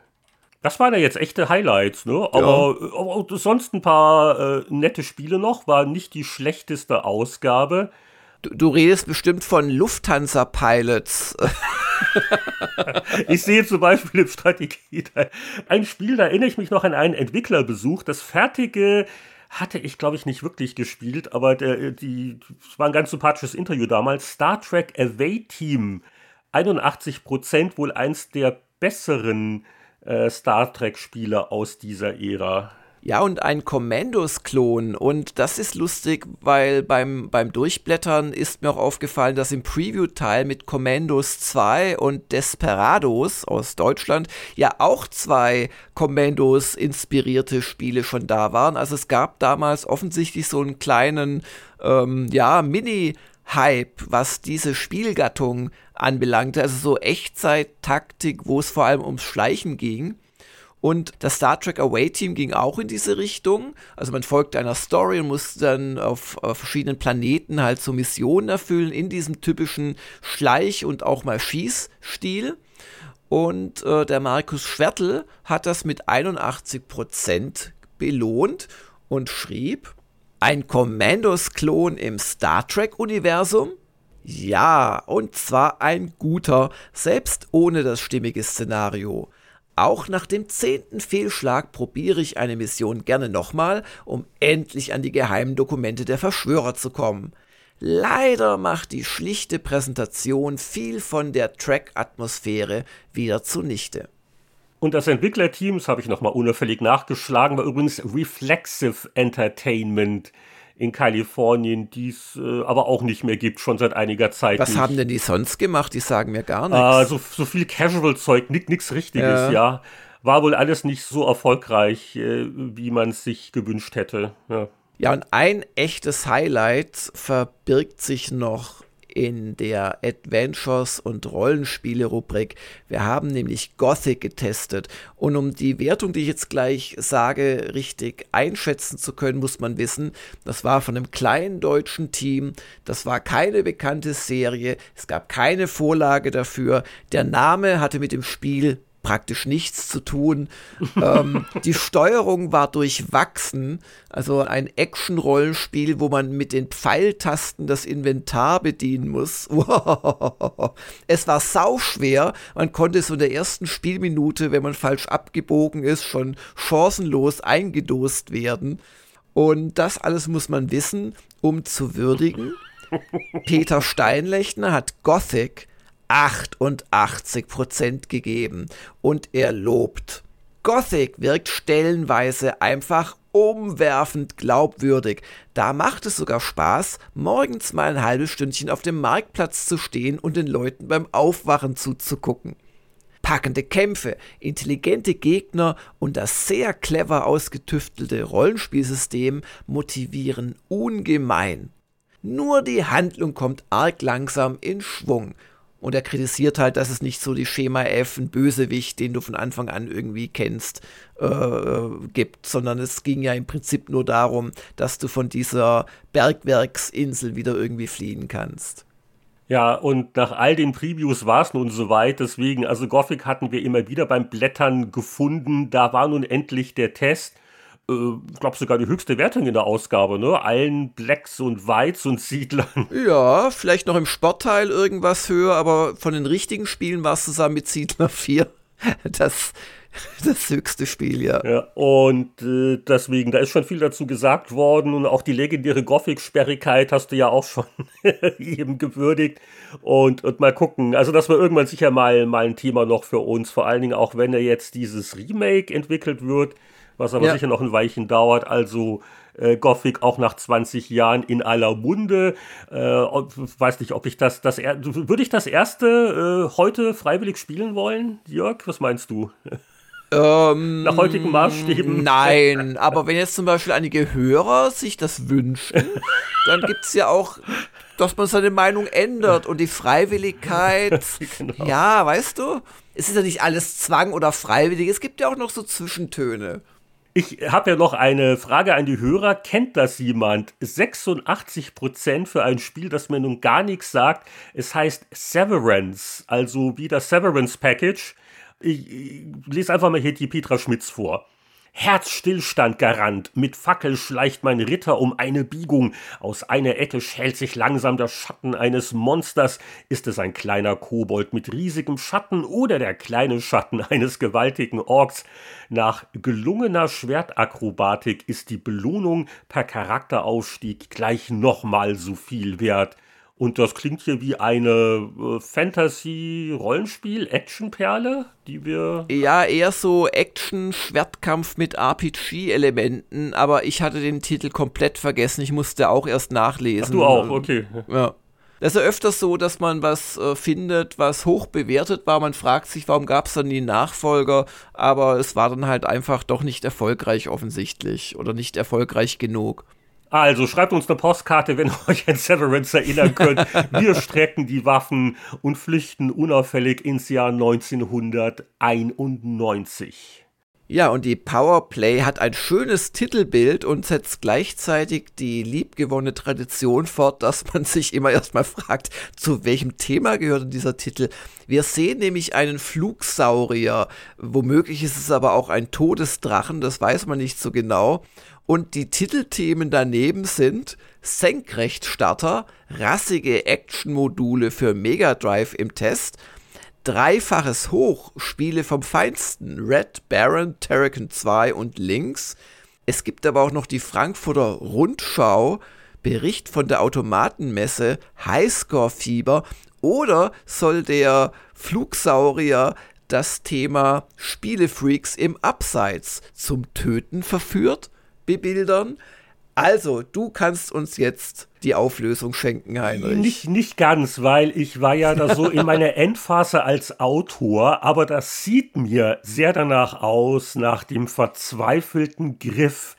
Das waren ja jetzt echte Highlights, ne? Aber, ja. aber sonst ein paar äh, nette Spiele noch, war nicht die schlechteste Ausgabe. Du, du redest bestimmt von Lufthansa-Pilots. ich sehe zum Beispiel im Strategie ein Spiel, da erinnere ich mich noch an einen Entwicklerbesuch. Das fertige hatte ich, glaube ich, nicht wirklich gespielt, aber der, die, das war ein ganz sympathisches Interview damals. Star Trek Away Team. 81 Prozent wohl eins der besseren äh, Star Trek-Spiele aus dieser Ära. Ja, und ein Commandos-Klon. Und das ist lustig, weil beim, beim Durchblättern ist mir auch aufgefallen, dass im Preview-Teil mit Commandos 2 und Desperados aus Deutschland ja auch zwei Commandos-inspirierte Spiele schon da waren. Also es gab damals offensichtlich so einen kleinen, ähm, ja, Mini- Hype, was diese Spielgattung anbelangte, also so Echtzeit-Taktik, wo es vor allem ums Schleichen ging. Und das Star Trek Away Team ging auch in diese Richtung. Also man folgt einer Story und muss dann auf, auf verschiedenen Planeten halt so Missionen erfüllen in diesem typischen Schleich- und auch mal Schießstil. Und äh, der Markus Schwertl hat das mit 81% belohnt und schrieb, ein Commandos-Klon im Star Trek-Universum? Ja, und zwar ein guter, selbst ohne das stimmige Szenario. Auch nach dem zehnten Fehlschlag probiere ich eine Mission gerne nochmal, um endlich an die geheimen Dokumente der Verschwörer zu kommen. Leider macht die schlichte Präsentation viel von der Track-Atmosphäre wieder zunichte. Und das Entwicklerteam, das habe ich nochmal unauffällig nachgeschlagen, war übrigens Reflexive Entertainment in Kalifornien, die es äh, aber auch nicht mehr gibt, schon seit einiger Zeit. Was nicht. haben denn die sonst gemacht? Die sagen mir gar nichts. Ah, so, so viel Casual-Zeug, nichts Richtiges, ja. ja. War wohl alles nicht so erfolgreich, äh, wie man es sich gewünscht hätte. Ja. Ja, und ein echtes Highlight verbirgt sich noch in der Adventures und Rollenspiele-Rubrik. Wir haben nämlich Gothic getestet. Und um die Wertung, die ich jetzt gleich sage, richtig einschätzen zu können, muss man wissen, das war von einem kleinen deutschen Team. Das war keine bekannte Serie. Es gab keine Vorlage dafür. Der Name hatte mit dem Spiel praktisch nichts zu tun. ähm, die Steuerung war durchwachsen, also ein Action-Rollenspiel, wo man mit den Pfeiltasten das Inventar bedienen muss. es war sauschwer, man konnte so in der ersten Spielminute, wenn man falsch abgebogen ist, schon chancenlos eingedost werden. Und das alles muss man wissen, um zu würdigen. Peter Steinlechner hat Gothic 88% gegeben und er lobt. Gothic wirkt stellenweise einfach umwerfend glaubwürdig. Da macht es sogar Spaß, morgens mal ein halbes Stündchen auf dem Marktplatz zu stehen und den Leuten beim Aufwachen zuzugucken. Packende Kämpfe, intelligente Gegner und das sehr clever ausgetüftelte Rollenspielsystem motivieren ungemein. Nur die Handlung kommt arg langsam in Schwung Und er kritisiert halt, dass es nicht so die Schema F, ein Bösewicht, den du von Anfang an irgendwie kennst, äh, gibt, sondern es ging ja im Prinzip nur darum, dass du von dieser Bergwerksinsel wieder irgendwie fliehen kannst. Ja, und nach all den Previews war es nun soweit. Deswegen, also Gothic hatten wir immer wieder beim Blättern gefunden. Da war nun endlich der Test. Äh, ich glaube sogar die höchste Wertung in der Ausgabe, ne? Allen Blacks und Whites und Siedlern. Ja, vielleicht noch im Sportteil irgendwas höher, aber von den richtigen Spielen war es zusammen mit Siedler 4 das, das höchste Spiel, ja. ja und äh, deswegen, da ist schon viel dazu gesagt worden und auch die legendäre Gothic-Sperrigkeit hast du ja auch schon eben gewürdigt. Und, und mal gucken, also das war irgendwann sicher mal, mal ein Thema noch für uns, vor allen Dingen auch wenn er jetzt dieses Remake entwickelt wird, was aber ja. sicher noch ein Weilchen dauert, also äh, Gothic auch nach 20 Jahren in aller Munde. Äh, weiß nicht, ob ich das, das würde ich das erste äh, heute freiwillig spielen wollen, Jörg? Was meinst du? Ähm, Nach heutigen Maßstäben? Nein, aber wenn jetzt zum Beispiel einige Hörer sich das wünschen, dann gibt es ja auch, dass man seine Meinung ändert und die Freiwilligkeit. genau. Ja, weißt du? Es ist ja nicht alles Zwang oder freiwillig, es gibt ja auch noch so Zwischentöne. Ich habe ja noch eine Frage an die Hörer. Kennt das jemand? 86% für ein Spiel, das mir nun gar nichts sagt. Es heißt Severance, also wie das Severance Package. Ich, ich lese einfach mal hier die Petra Schmitz vor. Herzstillstand garant. Mit Fackel schleicht mein Ritter um eine Biegung. Aus einer Ecke schält sich langsam der Schatten eines Monsters. Ist es ein kleiner Kobold mit riesigem Schatten oder der kleine Schatten eines gewaltigen Orks? Nach gelungener Schwertakrobatik ist die Belohnung per Charakteraufstieg gleich nochmal so viel wert. Und das klingt hier wie eine äh, Fantasy-Rollenspiel-Action-Perle, die wir. Ja, eher so Action-Schwertkampf mit RPG-Elementen, aber ich hatte den Titel komplett vergessen. Ich musste auch erst nachlesen. Ach, du auch, okay. Ja. Das ist ja öfters so, dass man was äh, findet, was hoch bewertet war. Man fragt sich, warum gab es dann die Nachfolger, aber es war dann halt einfach doch nicht erfolgreich offensichtlich oder nicht erfolgreich genug. Also schreibt uns eine Postkarte, wenn ihr euch an Severance erinnern könnt. Wir strecken die Waffen und flüchten unauffällig ins Jahr 1991. Ja, und die Powerplay hat ein schönes Titelbild und setzt gleichzeitig die liebgewonnene Tradition fort, dass man sich immer erstmal fragt, zu welchem Thema gehört dieser Titel. Wir sehen nämlich einen Flugsaurier, womöglich ist es aber auch ein Todesdrachen, das weiß man nicht so genau. Und die Titelthemen daneben sind Senkrechtstarter, rassige Action-Module für Mega Drive im Test, dreifaches Hoch, Spiele vom Feinsten, Red Baron, Terrakin 2 und Links. Es gibt aber auch noch die Frankfurter Rundschau, Bericht von der Automatenmesse, Highscore-Fieber oder soll der Flugsaurier das Thema Spielefreaks im Abseits zum Töten verführt? Bebildern. Also, du kannst uns jetzt die Auflösung schenken, Heinrich. Nicht, nicht ganz, weil ich war ja da so in meiner Endphase als Autor, aber das sieht mir sehr danach aus, nach dem verzweifelten Griff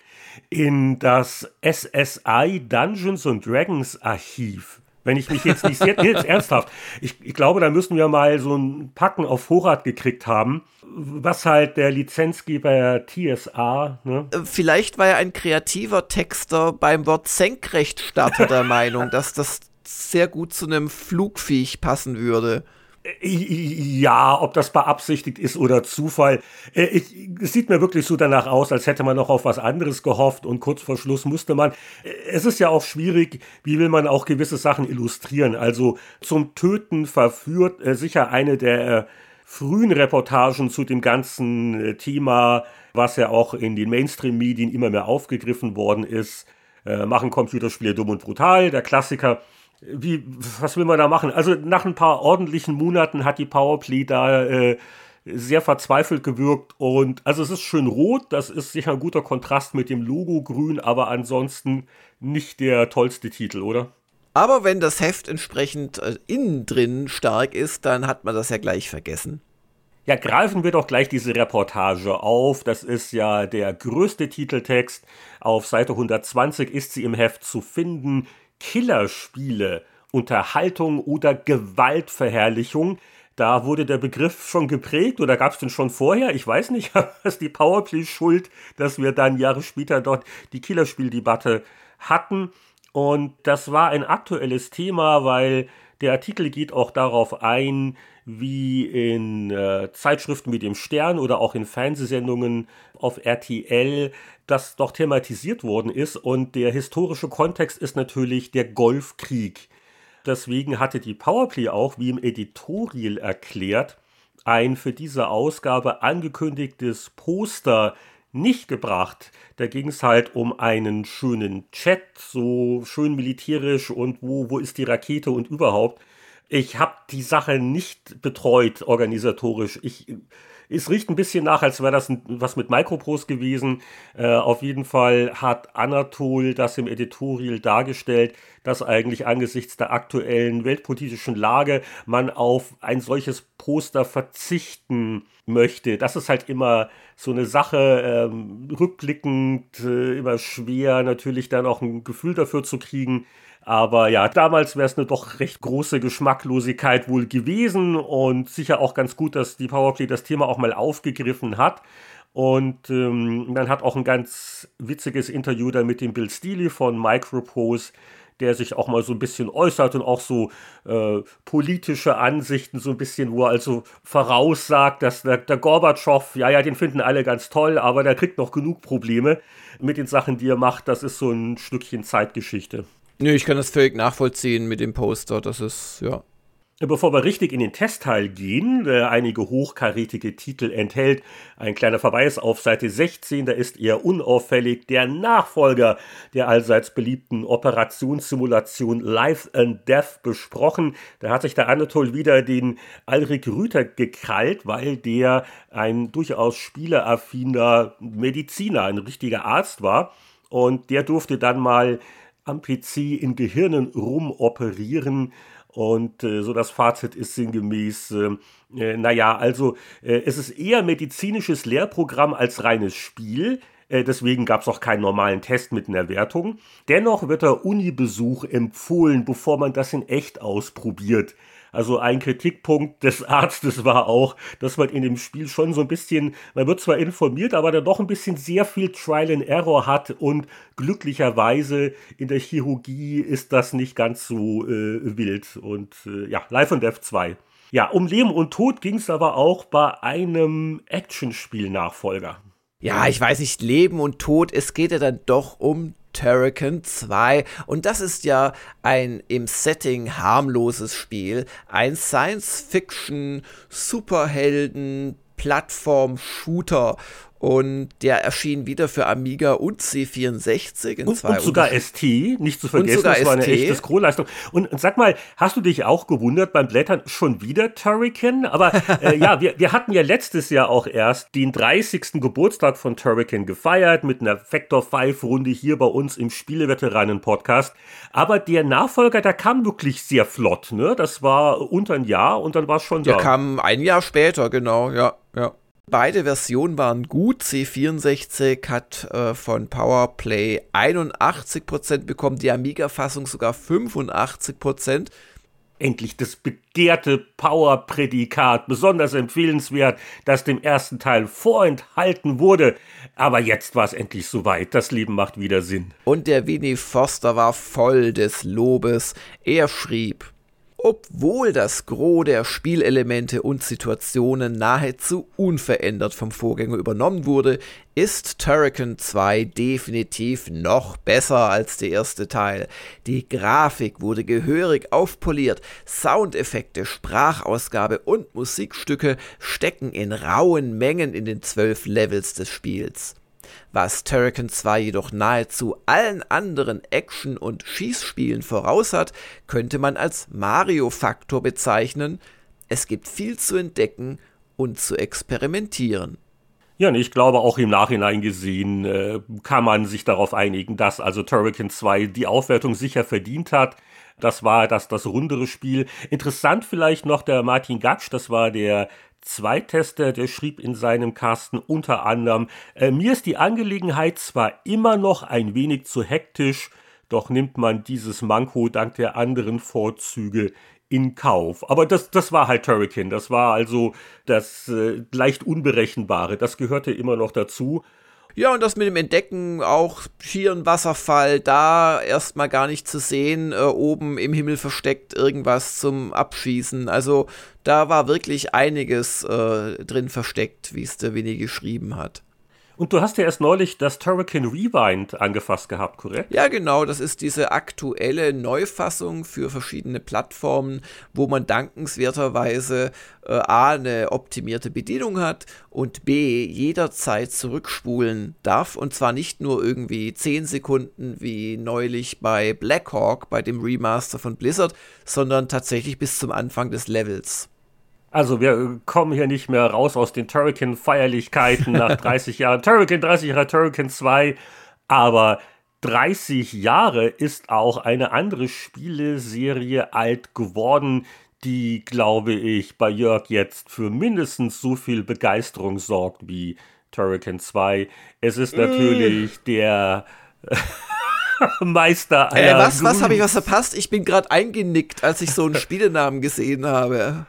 in das SSI Dungeons and Dragons Archiv. Wenn ich mich jetzt nicht sehr, jetzt ernsthaft, ich, ich glaube, da müssen wir mal so ein Packen auf Vorrat gekriegt haben was halt der Lizenzgeber TSA. Ne? Äh, vielleicht war ja ein kreativer Texter beim Wort Senkrechtstarter der Meinung, dass das sehr gut zu einem Flugviech passen würde. Äh, ja, ob das beabsichtigt ist oder Zufall. Äh, ich, es sieht mir wirklich so danach aus, als hätte man noch auf was anderes gehofft und kurz vor Schluss musste man. Es ist ja auch schwierig, wie will man auch gewisse Sachen illustrieren. Also zum Töten verführt sicher eine der frühen Reportagen zu dem ganzen äh, Thema, was ja auch in den Mainstream-Medien immer mehr aufgegriffen worden ist. Äh, machen Computerspiele dumm und brutal, der Klassiker. Wie, was will man da machen? Also nach ein paar ordentlichen Monaten hat die Powerplay da äh, sehr verzweifelt gewirkt und also es ist schön rot, das ist sicher ein guter Kontrast mit dem Logo grün, aber ansonsten nicht der tollste Titel, oder? Aber wenn das Heft entsprechend äh, innen drin stark ist, dann hat man das ja gleich vergessen. Ja, greifen wir doch gleich diese Reportage auf. Das ist ja der größte Titeltext. Auf Seite 120 ist sie im Heft zu finden. Killerspiele. Unterhaltung oder Gewaltverherrlichung. Da wurde der Begriff schon geprägt oder gab es den schon vorher? Ich weiß nicht, ist die Powerplay schuld, dass wir dann Jahre später dort die Killerspieldebatte hatten. Und das war ein aktuelles Thema, weil der Artikel geht auch darauf ein, wie in äh, Zeitschriften wie dem Stern oder auch in Fernsehsendungen auf RTL das doch thematisiert worden ist. Und der historische Kontext ist natürlich der Golfkrieg. Deswegen hatte die Powerplay auch, wie im Editorial erklärt, ein für diese Ausgabe angekündigtes Poster nicht gebracht. Da ging es halt um einen schönen Chat, so schön militärisch und wo, wo ist die Rakete und überhaupt. Ich habe die Sache nicht betreut organisatorisch. Ich, es riecht ein bisschen nach, als wäre das ein, was mit Microprose gewesen. Äh, auf jeden Fall hat Anatol das im Editorial dargestellt, dass eigentlich angesichts der aktuellen weltpolitischen Lage man auf ein solches Poster verzichten möchte. Das ist halt immer so eine Sache, ähm, rückblickend äh, immer schwer natürlich dann auch ein Gefühl dafür zu kriegen aber ja, damals wäre es eine doch recht große Geschmacklosigkeit wohl gewesen und sicher auch ganz gut, dass die Powerplay das Thema auch mal aufgegriffen hat. Und ähm, dann hat auch ein ganz witziges Interview da mit dem Bill Steely von Micropose, der sich auch mal so ein bisschen äußert und auch so äh, politische Ansichten so ein bisschen, wo er also voraussagt, dass der, der Gorbatschow, ja, ja, den finden alle ganz toll, aber der kriegt noch genug Probleme mit den Sachen, die er macht. Das ist so ein Stückchen Zeitgeschichte. Nö, ich kann das völlig nachvollziehen mit dem Poster. Das ist, ja. Bevor wir richtig in den Testteil gehen, der einige hochkarätige Titel enthält, ein kleiner Verweis auf Seite 16, da ist eher unauffällig der Nachfolger der allseits beliebten Operationssimulation Life and Death besprochen. Da hat sich der Anatol wieder den Alrik Rüter gekrallt, weil der ein durchaus spieleraffiner Mediziner, ein richtiger Arzt war. Und der durfte dann mal am PC in Gehirnen rumoperieren. Und äh, so das Fazit ist sinngemäß, äh, äh, naja, also äh, es ist eher medizinisches Lehrprogramm als reines Spiel. Äh, deswegen gab es auch keinen normalen Test mit einer Wertung. Dennoch wird der Unibesuch empfohlen, bevor man das in echt ausprobiert. Also ein Kritikpunkt des Arztes war auch, dass man in dem Spiel schon so ein bisschen, man wird zwar informiert, aber dann doch ein bisschen sehr viel Trial and Error hat und glücklicherweise in der Chirurgie ist das nicht ganz so äh, wild. Und äh, ja, Life and Death 2. Ja, um Leben und Tod ging es aber auch bei einem Actionspiel-Nachfolger. Ja, ich weiß nicht, Leben und Tod, es geht ja dann doch um Turrican 2. Und das ist ja ein im Setting harmloses Spiel. Ein Science-Fiction, Superhelden, Plattform-Shooter. Und der erschien wieder für Amiga und C64 in und, zwei und sogar ST, nicht zu vergessen, das war eine ST. echte Scrollleistung. Und, und, sag mal, hast du dich auch gewundert beim Blättern schon wieder Turrican? Aber äh, ja, wir, wir hatten ja letztes Jahr auch erst den 30. Geburtstag von Turrican gefeiert mit einer Factor 5 Runde hier bei uns im Spieleveteranen-Podcast. Aber der Nachfolger, der kam wirklich sehr flott, ne? Das war unter ein Jahr und dann war es schon der da. Der kam ein Jahr später, genau, ja, ja. Beide Versionen waren gut. C64 hat äh, von Powerplay 81% bekommen, die Amiga-Fassung sogar 85%. Endlich das begehrte Power-Prädikat, besonders empfehlenswert, das dem ersten Teil vorenthalten wurde. Aber jetzt war es endlich soweit, das Leben macht wieder Sinn. Und der Winnie Foster war voll des Lobes. Er schrieb, obwohl das Gros der Spielelemente und Situationen nahezu unverändert vom Vorgänger übernommen wurde, ist Turrican 2 definitiv noch besser als der erste Teil. Die Grafik wurde gehörig aufpoliert, Soundeffekte, Sprachausgabe und Musikstücke stecken in rauen Mengen in den zwölf Levels des Spiels. Was Turrican 2 jedoch nahezu allen anderen Action- und Schießspielen voraus hat, könnte man als Mario-Faktor bezeichnen. Es gibt viel zu entdecken und zu experimentieren. Ja, ich glaube auch im Nachhinein gesehen äh, kann man sich darauf einigen, dass also Turrican 2 die Aufwertung sicher verdient hat. Das war das, das rundere Spiel. Interessant vielleicht noch der Martin Gatsch, das war der Zweitester, der schrieb in seinem Kasten unter anderem, äh, mir ist die Angelegenheit zwar immer noch ein wenig zu hektisch, doch nimmt man dieses Manko dank der anderen Vorzüge in Kauf. Aber das, das war halt Turrican. Das war also das äh, leicht Unberechenbare. Das gehörte immer noch dazu. Ja, und das mit dem Entdecken auch hier ein Wasserfall, da erstmal gar nicht zu sehen, äh, oben im Himmel versteckt irgendwas zum Abschießen. Also da war wirklich einiges äh, drin versteckt, wie es der Winnie geschrieben hat. Und du hast ja erst neulich das Turrican Rewind angefasst gehabt, korrekt? Ja, genau. Das ist diese aktuelle Neufassung für verschiedene Plattformen, wo man dankenswerterweise äh, A, eine optimierte Bedienung hat und B, jederzeit zurückspulen darf. Und zwar nicht nur irgendwie 10 Sekunden wie neulich bei Blackhawk, bei dem Remaster von Blizzard, sondern tatsächlich bis zum Anfang des Levels. Also wir kommen hier nicht mehr raus aus den Turrican-Feierlichkeiten nach 30 Jahren. Turrican, 30 Jahre Turrican 2, aber 30 Jahre ist auch eine andere Spieleserie alt geworden, die, glaube ich, bei Jörg jetzt für mindestens so viel Begeisterung sorgt wie Turrican 2. Es ist natürlich mm. der Meister äh, Was, was habe ich was verpasst? Ich bin gerade eingenickt, als ich so einen Spielenamen gesehen habe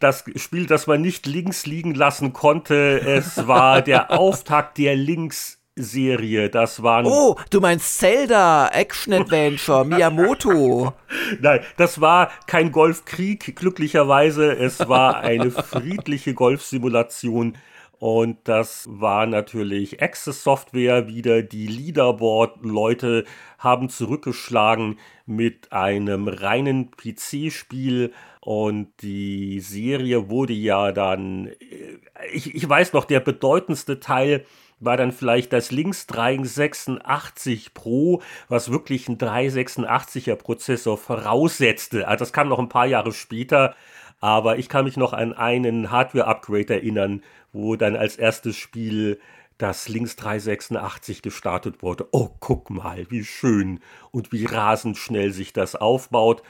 das Spiel, das man nicht links liegen lassen konnte. Es war der Auftakt der Links Serie. Das waren. Oh, du meinst Zelda, Action Adventure, Miyamoto. Nein, das war kein Golfkrieg, glücklicherweise. Es war eine friedliche Golfsimulation. Und das war natürlich Access Software wieder. Die Leaderboard-Leute haben zurückgeschlagen mit einem reinen PC-Spiel und die Serie wurde ja dann, äh, ich, ich weiß noch, der bedeutendste Teil war dann vielleicht das Links 386 Pro, was wirklich ein 386er Prozessor voraussetzte. Also das kam noch ein paar Jahre später, aber ich kann mich noch an einen Hardware-Upgrade erinnern, wo dann als erstes Spiel das Links 386 gestartet wurde. Oh, guck mal, wie schön und wie rasend schnell sich das aufbaut.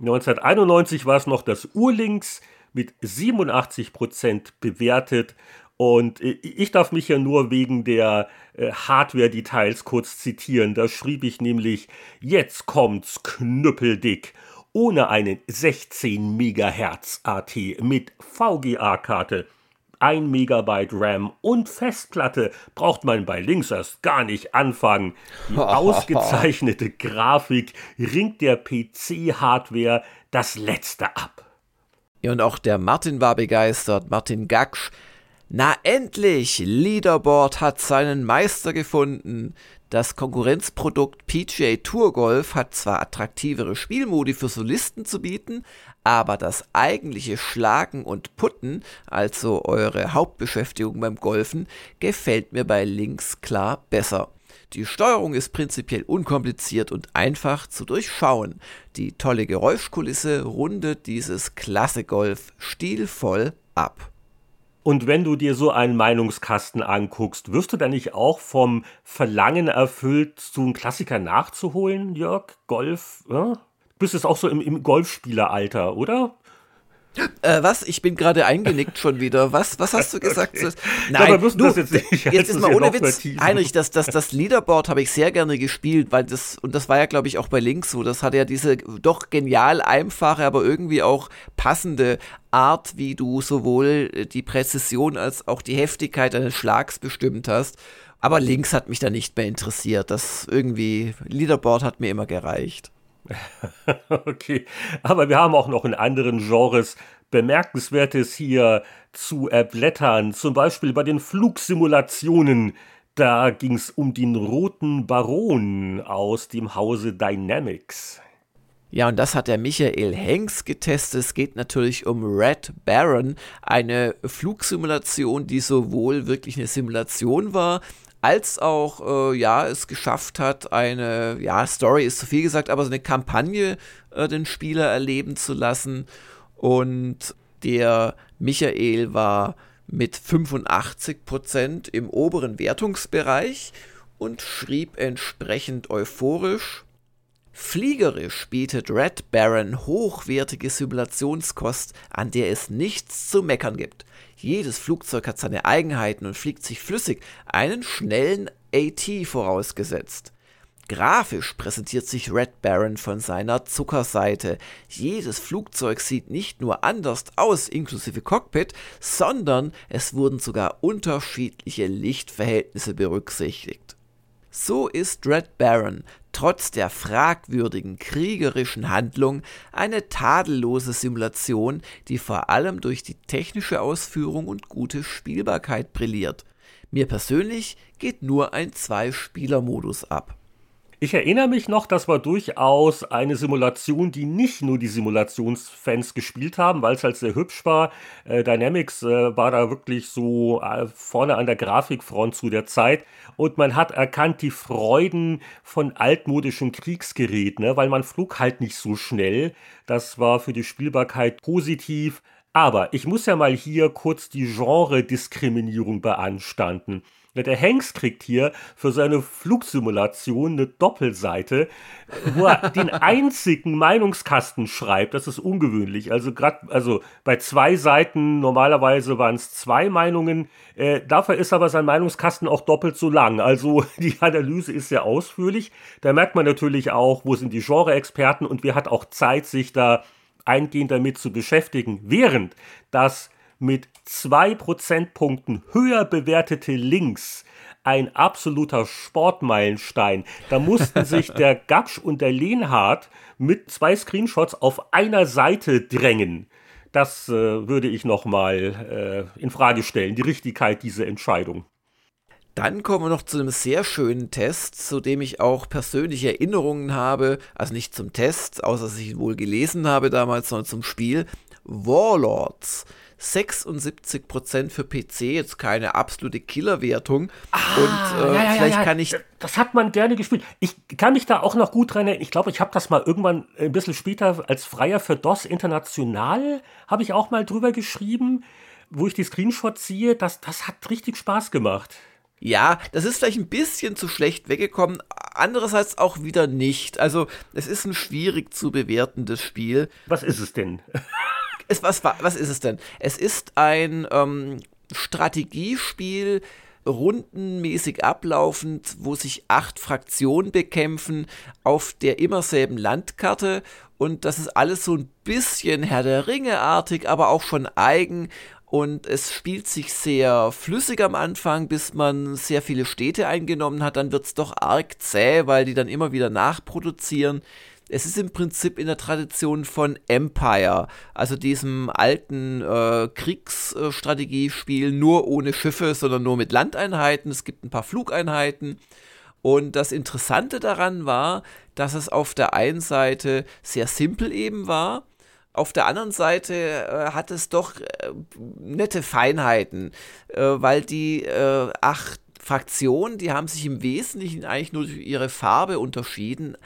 1991 war es noch das Urlinks mit 87% bewertet. Und äh, ich darf mich ja nur wegen der äh, Hardware-Details kurz zitieren. Da schrieb ich nämlich, jetzt kommt's knüppeldick. Ohne einen 16 MHz AT mit VGA-Karte 1 Megabyte RAM und Festplatte braucht man bei Links erst gar nicht anfangen. Die ausgezeichnete Grafik ringt der PC-Hardware das Letzte ab. Ja, und auch der Martin war begeistert, Martin Gaksch. Na endlich! Leaderboard hat seinen Meister gefunden. Das Konkurrenzprodukt PGA Tour Golf hat zwar attraktivere Spielmodi für Solisten zu bieten, aber das eigentliche Schlagen und Putten, also eure Hauptbeschäftigung beim Golfen, gefällt mir bei Links klar besser. Die Steuerung ist prinzipiell unkompliziert und einfach zu durchschauen. Die tolle Geräuschkulisse rundet dieses Klasse Golf stilvoll ab. Und wenn du dir so einen Meinungskasten anguckst, wirst du dann nicht auch vom Verlangen erfüllt, so einen Klassiker nachzuholen, Jörg? Golf? Ja? Du bist jetzt auch so im, im Golfspieleralter, oder? Äh, was? Ich bin gerade eingenickt schon wieder. Was, was hast du gesagt? Okay. Nein, du, das jetzt, jetzt ist mal ohne Witz. Heinrich, das, das, das Leaderboard habe ich sehr gerne gespielt, weil das, und das war ja, glaube ich, auch bei Links so. Das hatte ja diese doch genial einfache, aber irgendwie auch passende Art, wie du sowohl die Präzision als auch die Heftigkeit eines Schlags bestimmt hast. Aber Links hat mich da nicht mehr interessiert. Das irgendwie, Leaderboard hat mir immer gereicht. okay, aber wir haben auch noch in anderen Genres Bemerkenswertes hier zu erblättern. Zum Beispiel bei den Flugsimulationen. Da ging es um den roten Baron aus dem Hause Dynamics. Ja, und das hat der Michael Henks getestet. Es geht natürlich um Red Baron, eine Flugsimulation, die sowohl wirklich eine Simulation war, als auch äh, ja es geschafft hat, eine ja Story ist zu viel gesagt, aber so eine Kampagne äh, den Spieler erleben zu lassen. Und der Michael war mit 85% im oberen Wertungsbereich und schrieb entsprechend euphorisch. Fliegerisch bietet Red Baron hochwertige Simulationskost, an der es nichts zu meckern gibt. Jedes Flugzeug hat seine Eigenheiten und fliegt sich flüssig, einen schnellen AT vorausgesetzt. Grafisch präsentiert sich Red Baron von seiner Zuckerseite. Jedes Flugzeug sieht nicht nur anders aus, inklusive Cockpit, sondern es wurden sogar unterschiedliche Lichtverhältnisse berücksichtigt. So ist Red Baron trotz der fragwürdigen kriegerischen Handlung eine tadellose Simulation, die vor allem durch die technische Ausführung und gute Spielbarkeit brilliert. Mir persönlich geht nur ein Zwei-Spieler-Modus ab. Ich erinnere mich noch, das war durchaus eine Simulation, die nicht nur die Simulationsfans gespielt haben, weil es halt sehr hübsch war. Äh, Dynamics äh, war da wirklich so äh, vorne an der Grafikfront zu der Zeit. Und man hat erkannt die Freuden von altmodischen Kriegsgeräten, ne? weil man flog halt nicht so schnell. Das war für die Spielbarkeit positiv. Aber ich muss ja mal hier kurz die Genre-Diskriminierung beanstanden. Der Hanks kriegt hier für seine Flugsimulation eine Doppelseite, wo er den einzigen Meinungskasten schreibt. Das ist ungewöhnlich. Also gerade, also bei zwei Seiten normalerweise waren es zwei Meinungen. Äh, dafür ist aber sein Meinungskasten auch doppelt so lang. Also die Analyse ist sehr ausführlich. Da merkt man natürlich auch, wo sind die Genre-Experten und wer hat auch Zeit, sich da eingehend damit zu beschäftigen, während das mit zwei Prozentpunkten höher bewertete Links ein absoluter Sportmeilenstein. Da mussten sich der Gapsch und der Lehnhardt mit zwei Screenshots auf einer Seite drängen. Das äh, würde ich nochmal äh, in Frage stellen, die Richtigkeit dieser Entscheidung. Dann kommen wir noch zu einem sehr schönen Test, zu dem ich auch persönliche Erinnerungen habe. Also nicht zum Test, außer dass ich ihn wohl gelesen habe damals, sondern zum Spiel. Warlords. 76% für PC, jetzt keine absolute Killerwertung. Ah, und äh, ja, ja, vielleicht ja, kann ich. Das hat man gerne gespielt. Ich kann mich da auch noch gut dran erinnern. Ich glaube, ich habe das mal irgendwann ein bisschen später als Freier für DOS International, habe ich auch mal drüber geschrieben, wo ich die Screenshots sehe. Das, das hat richtig Spaß gemacht. Ja, das ist vielleicht ein bisschen zu schlecht weggekommen, andererseits auch wieder nicht. Also, es ist ein schwierig zu bewertendes Spiel. Was ist es denn? Es, was, was ist es denn? Es ist ein ähm, Strategiespiel, rundenmäßig ablaufend, wo sich acht Fraktionen bekämpfen auf der immer selben Landkarte. Und das ist alles so ein bisschen Herr der Ringe-artig, aber auch schon eigen und es spielt sich sehr flüssig am Anfang, bis man sehr viele Städte eingenommen hat. Dann wird es doch arg zäh, weil die dann immer wieder nachproduzieren. Es ist im Prinzip in der Tradition von Empire, also diesem alten äh, Kriegsstrategiespiel, nur ohne Schiffe, sondern nur mit Landeinheiten. Es gibt ein paar Flugeinheiten. Und das Interessante daran war, dass es auf der einen Seite sehr simpel eben war auf der anderen Seite äh, hat es doch äh, nette Feinheiten, äh, weil die äh, acht Fraktionen, die haben sich im Wesentlichen eigentlich nur durch ihre Farbe unterschieden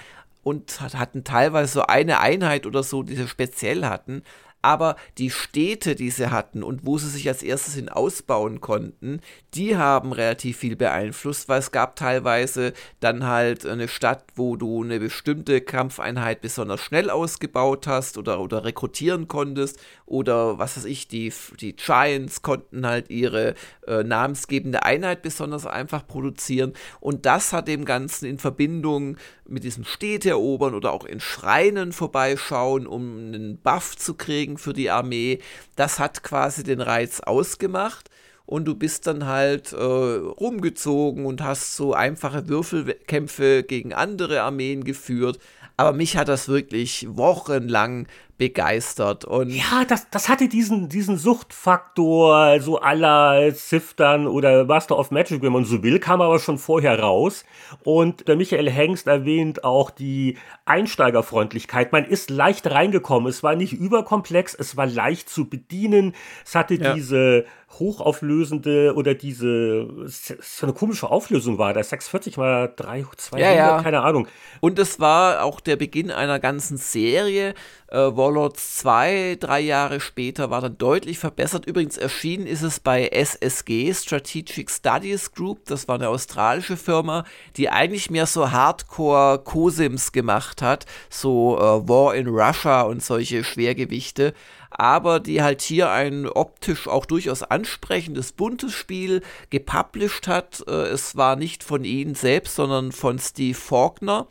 und hatten teilweise so eine Einheit oder so, die sie speziell hatten aber die Städte, die sie hatten und wo sie sich als erstes hin ausbauen konnten, die haben relativ viel beeinflusst, weil es gab teilweise dann halt eine Stadt, wo du eine bestimmte Kampfeinheit besonders schnell ausgebaut hast oder, oder rekrutieren konntest oder was weiß ich, die, die Giants konnten halt ihre äh, namensgebende Einheit besonders einfach produzieren. Und das hat dem Ganzen in Verbindung mit diesem Städte erobern oder auch in Schreinen vorbeischauen, um einen Buff zu kriegen für die Armee. Das hat quasi den Reiz ausgemacht. Und du bist dann halt äh, rumgezogen und hast so einfache Würfelkämpfe gegen andere Armeen geführt. Aber mich hat das wirklich wochenlang begeistert. Und ja, das, das hatte diesen, diesen Suchtfaktor, so aller Ziftern oder Master of Magic, wenn man so will, kam aber schon vorher raus. Und der Michael Hengst erwähnt auch die Einsteigerfreundlichkeit. Man ist leicht reingekommen. Es war nicht überkomplex, es war leicht zu bedienen. Es hatte ja. diese hochauflösende oder diese so eine komische Auflösung war. Da 640 mal 3, 200, ja, ja. keine Ahnung. Und es war auch der Beginn einer ganzen Serie Äh, Warlords 2, drei Jahre später, war dann deutlich verbessert. Übrigens erschienen ist es bei SSG, Strategic Studies Group. Das war eine australische Firma, die eigentlich mehr so Hardcore Cosims gemacht hat. So äh, War in Russia und solche Schwergewichte aber die halt hier ein optisch auch durchaus ansprechendes, buntes Spiel gepublished hat. Äh, es war nicht von ihnen selbst, sondern von Steve Faulkner.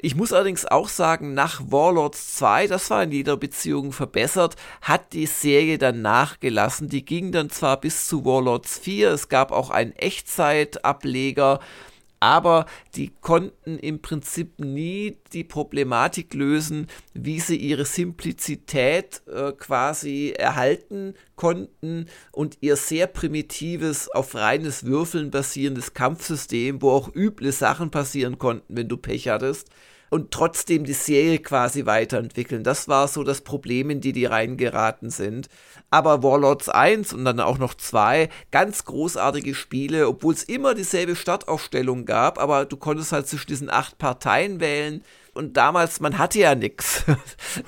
Ich muss allerdings auch sagen, nach Warlords 2, das war in jeder Beziehung verbessert, hat die Serie dann nachgelassen. Die ging dann zwar bis zu Warlords 4, es gab auch einen Echtzeitableger, aber die konnten im Prinzip nie die Problematik lösen, wie sie ihre Simplizität äh, quasi erhalten konnten und ihr sehr primitives, auf reines Würfeln basierendes Kampfsystem, wo auch üble Sachen passieren konnten, wenn du Pech hattest und trotzdem die Serie quasi weiterentwickeln. Das war so das Problem, in die die reingeraten sind. Aber Warlords 1 und dann auch noch 2, ganz großartige Spiele, obwohl es immer dieselbe Startaufstellung gab, aber du konntest halt zwischen diesen acht Parteien wählen und damals, man hatte ja nichts.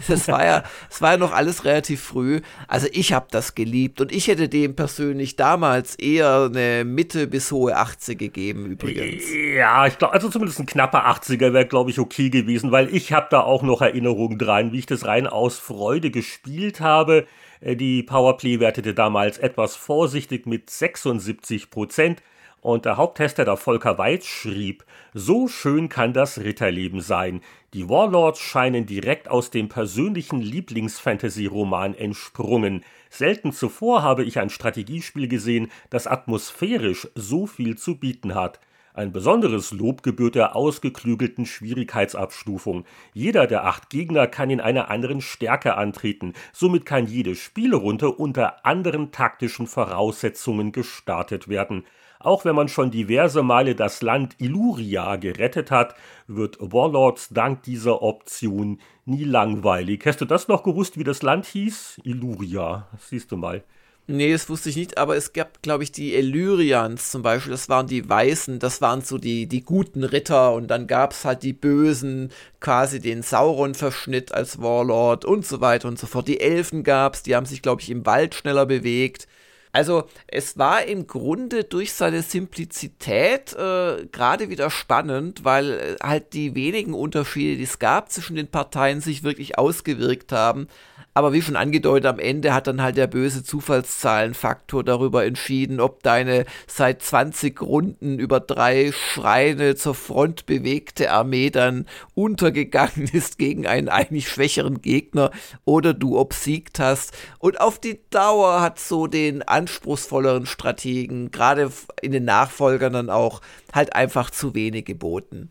Das war ja, es war ja noch alles relativ früh. Also ich habe das geliebt und ich hätte dem persönlich damals eher eine Mitte bis hohe 80 gegeben übrigens. Ja, ich glaube, also zumindest ein knapper 80er wäre, glaube ich, okay gewesen, weil ich habe da auch noch Erinnerungen dran, wie ich das rein aus Freude gespielt habe. Äh, die Powerplay wertete damals etwas vorsichtig mit 76 Prozent. Und der Haupttester, der Volker Weitz, schrieb, so schön kann das Ritterleben sein. Die Warlords scheinen direkt aus dem persönlichen Lieblingsfantasy-Roman entsprungen. Selten zuvor habe ich ein Strategiespiel gesehen, das atmosphärisch so viel zu bieten hat. Ein besonderes Lob gebührt der ausgeklügelten Schwierigkeitsabstufung. Jeder der acht Gegner kann in einer anderen Stärke antreten. Somit kann jede Spielerunde unter anderen taktischen Voraussetzungen gestartet werden. Auch wenn man schon diverse Male das Land Illuria gerettet hat, wird Warlords dank dieser Option nie langweilig. Hast du das noch gewusst, wie das Land hieß? Illuria. Siehst du mal. Nee, das wusste ich nicht, aber es gab, glaube ich, die Illyrians zum Beispiel, das waren die Weißen, das waren so die, die guten Ritter und dann gab es halt die Bösen, quasi den Sauron-Verschnitt als Warlord und so weiter und so fort. Die Elfen gab es, die haben sich, glaube ich, im Wald schneller bewegt. Also es war im Grunde durch seine Simplizität äh, gerade wieder spannend, weil äh, halt die wenigen Unterschiede, die es gab zwischen den Parteien, sich wirklich ausgewirkt haben. Aber wie schon angedeutet, am Ende hat dann halt der böse Zufallszahlenfaktor darüber entschieden, ob deine seit 20 Runden über drei Schreine zur Front bewegte Armee dann untergegangen ist gegen einen eigentlich schwächeren Gegner oder du obsiegt hast. Und auf die Dauer hat so den anspruchsvolleren Strategen, gerade in den Nachfolgern dann auch, halt einfach zu wenig geboten.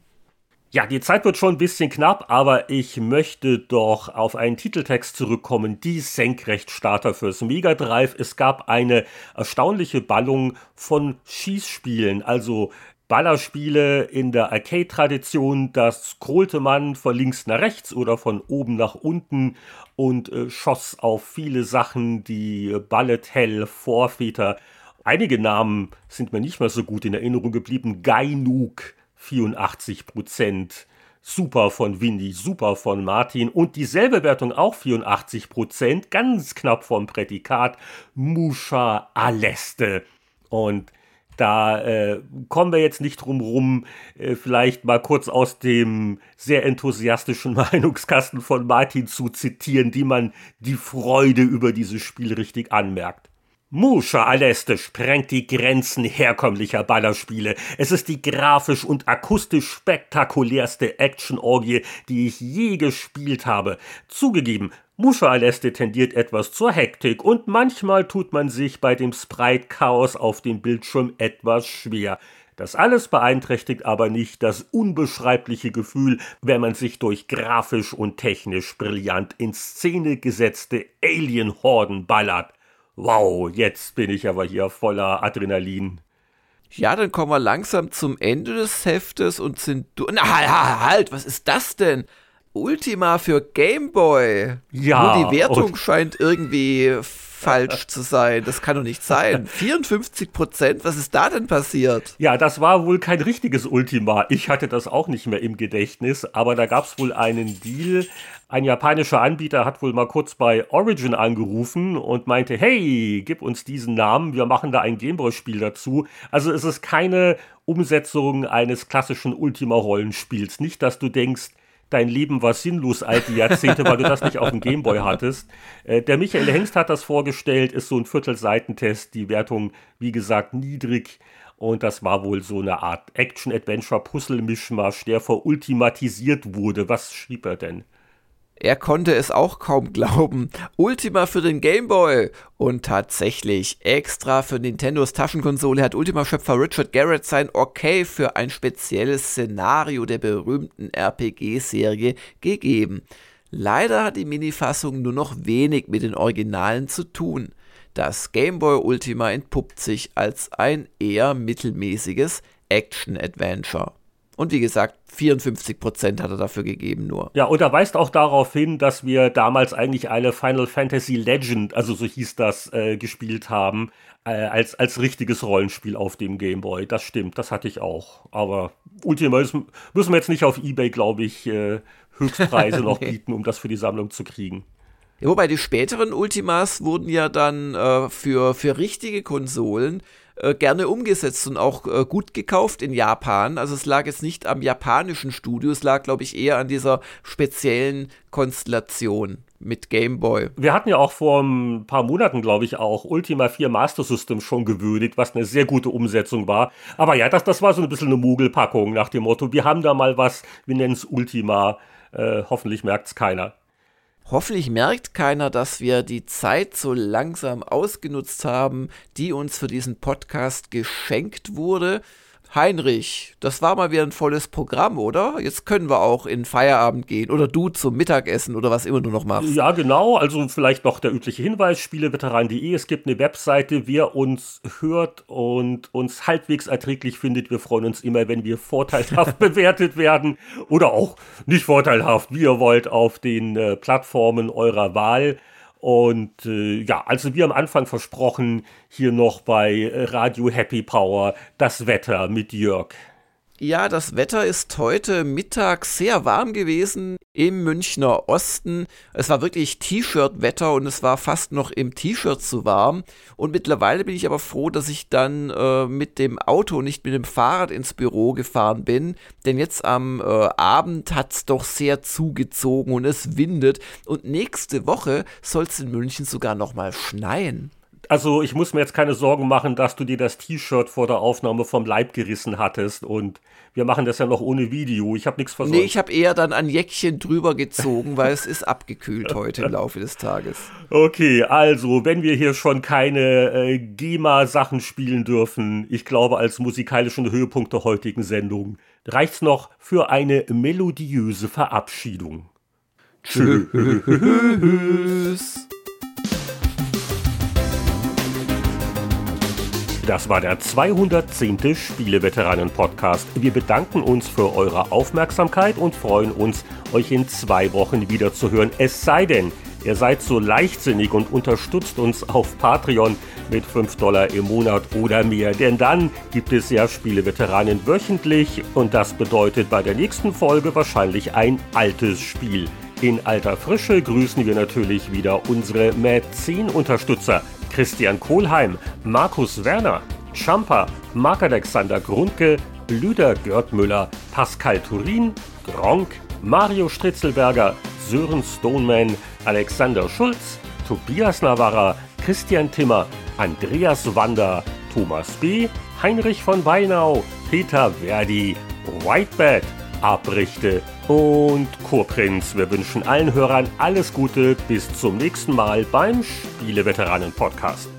Ja, die Zeit wird schon ein bisschen knapp, aber ich möchte doch auf einen Titeltext zurückkommen. Die Senkrechtstarter fürs Mega Drive. Es gab eine erstaunliche Ballung von Schießspielen, also Ballerspiele in der Arcade-Tradition. Das scrollte man von links nach rechts oder von oben nach unten und äh, schoss auf viele Sachen, die Bullet Hell Vorväter. Einige Namen sind mir nicht mehr so gut in Erinnerung geblieben. Gainuk 84 Prozent. Super von Windy, super von Martin und dieselbe Wertung auch 84 Prozent, ganz knapp vom Prädikat Musha Aleste. Und da äh, kommen wir jetzt nicht drum rum, äh, vielleicht mal kurz aus dem sehr enthusiastischen Meinungskasten von Martin zu zitieren, die man die Freude über dieses Spiel richtig anmerkt. Musha Aleste sprengt die Grenzen herkömmlicher Ballerspiele. Es ist die grafisch und akustisch spektakulärste Action-Orgie, die ich je gespielt habe. Zugegeben, Musha Aleste tendiert etwas zur Hektik und manchmal tut man sich bei dem Sprite-Chaos auf dem Bildschirm etwas schwer. Das alles beeinträchtigt aber nicht das unbeschreibliche Gefühl, wenn man sich durch grafisch und technisch brillant in Szene gesetzte Alien-Horden ballert. Wow, jetzt bin ich aber hier voller Adrenalin. Ja, dann kommen wir langsam zum Ende des Heftes und sind du. Na, halt, halt, was ist das denn? Ultima für Gameboy. Ja. Nur die Wertung scheint irgendwie falsch zu sein. Das kann doch nicht sein. 54 Prozent, was ist da denn passiert? Ja, das war wohl kein richtiges Ultima. Ich hatte das auch nicht mehr im Gedächtnis, aber da gab es wohl einen Deal. Ein japanischer Anbieter hat wohl mal kurz bei Origin angerufen und meinte, hey, gib uns diesen Namen, wir machen da ein Gameboy-Spiel dazu. Also es ist keine Umsetzung eines klassischen Ultima-Rollenspiels. Nicht, dass du denkst, dein Leben war sinnlos all die Jahrzehnte, weil du das nicht auf dem Gameboy hattest. Äh, der Michael Hengst hat das vorgestellt, ist so ein Viertelseitentest, die Wertung, wie gesagt, niedrig. Und das war wohl so eine Art Action-Adventure-Puzzle-Mischmasch, der verultimatisiert wurde. Was schrieb er denn? Er konnte es auch kaum glauben. Ultima für den Game Boy. Und tatsächlich, extra für Nintendos Taschenkonsole hat Ultima-Schöpfer Richard Garrett sein Okay für ein spezielles Szenario der berühmten RPG-Serie gegeben. Leider hat die Mini-Fassung nur noch wenig mit den Originalen zu tun. Das Game Boy Ultima entpuppt sich als ein eher mittelmäßiges Action-Adventure. Und wie gesagt, 54 Prozent hat er dafür gegeben nur. Ja, und er weist auch darauf hin, dass wir damals eigentlich eine Final Fantasy Legend, also so hieß das, äh, gespielt haben, äh, als, als richtiges Rollenspiel auf dem Game Boy. Das stimmt, das hatte ich auch. Aber Ultima müssen wir jetzt nicht auf Ebay, glaube ich, äh, Höchstpreise noch nee. bieten, um das für die Sammlung zu kriegen. Ja, wobei die späteren Ultimas wurden ja dann äh, für, für richtige Konsolen äh, gerne umgesetzt und auch äh, gut gekauft in Japan. Also es lag jetzt nicht am japanischen Studio, es lag, glaube ich, eher an dieser speziellen Konstellation mit Game Boy. Wir hatten ja auch vor ein paar Monaten, glaube ich, auch Ultima 4 Master System schon gewürdigt, was eine sehr gute Umsetzung war. Aber ja, das, das war so ein bisschen eine Mogelpackung nach dem Motto, wir haben da mal was, wir nennen es Ultima. Äh, hoffentlich merkt es keiner. Hoffentlich merkt keiner, dass wir die Zeit so langsam ausgenutzt haben, die uns für diesen Podcast geschenkt wurde. Heinrich, das war mal wieder ein volles Programm, oder? Jetzt können wir auch in Feierabend gehen oder du zum Mittagessen oder was immer du noch machst. Ja, genau. Also vielleicht noch der übliche Hinweis, spieleveteran.de. Es gibt eine Webseite, wer uns hört und uns halbwegs erträglich findet. Wir freuen uns immer, wenn wir vorteilhaft bewertet werden oder auch nicht vorteilhaft, wie ihr wollt, auf den äh, Plattformen eurer Wahl. Und äh, ja, also wie am Anfang versprochen, hier noch bei Radio Happy Power das Wetter mit Jörg. Ja, das Wetter ist heute Mittag sehr warm gewesen im Münchner Osten. Es war wirklich T-Shirt-Wetter und es war fast noch im T-Shirt zu warm. Und mittlerweile bin ich aber froh, dass ich dann äh, mit dem Auto, nicht mit dem Fahrrad ins Büro gefahren bin. Denn jetzt am äh, Abend hat es doch sehr zugezogen und es windet. Und nächste Woche soll es in München sogar nochmal schneien. Also ich muss mir jetzt keine Sorgen machen, dass du dir das T-Shirt vor der Aufnahme vom Leib gerissen hattest und wir machen das ja noch ohne Video. Ich habe nichts versäumt. Nee, ich habe eher dann ein Jäckchen drüber gezogen, weil es ist abgekühlt heute im Laufe des Tages. Okay, also wenn wir hier schon keine äh, GEMA-Sachen spielen dürfen, ich glaube als musikalischen Höhepunkt der heutigen Sendung, reicht's noch für eine melodiöse Verabschiedung. Tschüss. Das war der 210. Spieleveteranen-Podcast. Wir bedanken uns für eure Aufmerksamkeit und freuen uns, euch in zwei Wochen wieder zu hören. Es sei denn, ihr seid so leichtsinnig und unterstützt uns auf Patreon mit 5 Dollar im Monat oder mehr. Denn dann gibt es ja Spieleveteranen wöchentlich und das bedeutet bei der nächsten Folge wahrscheinlich ein altes Spiel. In alter Frische grüßen wir natürlich wieder unsere Mäzen-Unterstützer. Christian Kohlheim, Markus Werner, Champa, Marc-Alexander Grundke, Lüder Görtmüller, Pascal Turin, Gronk, Mario Stritzelberger, Sören Stoneman, Alexander Schulz, Tobias Navarra, Christian Timmer, Andreas Wander, Thomas B., Heinrich von Weinau, Peter Verdi, Whitebed, Abrichte und Kurprinz. Wir wünschen allen Hörern alles Gute. Bis zum nächsten Mal beim Spieleveteranen-Podcast.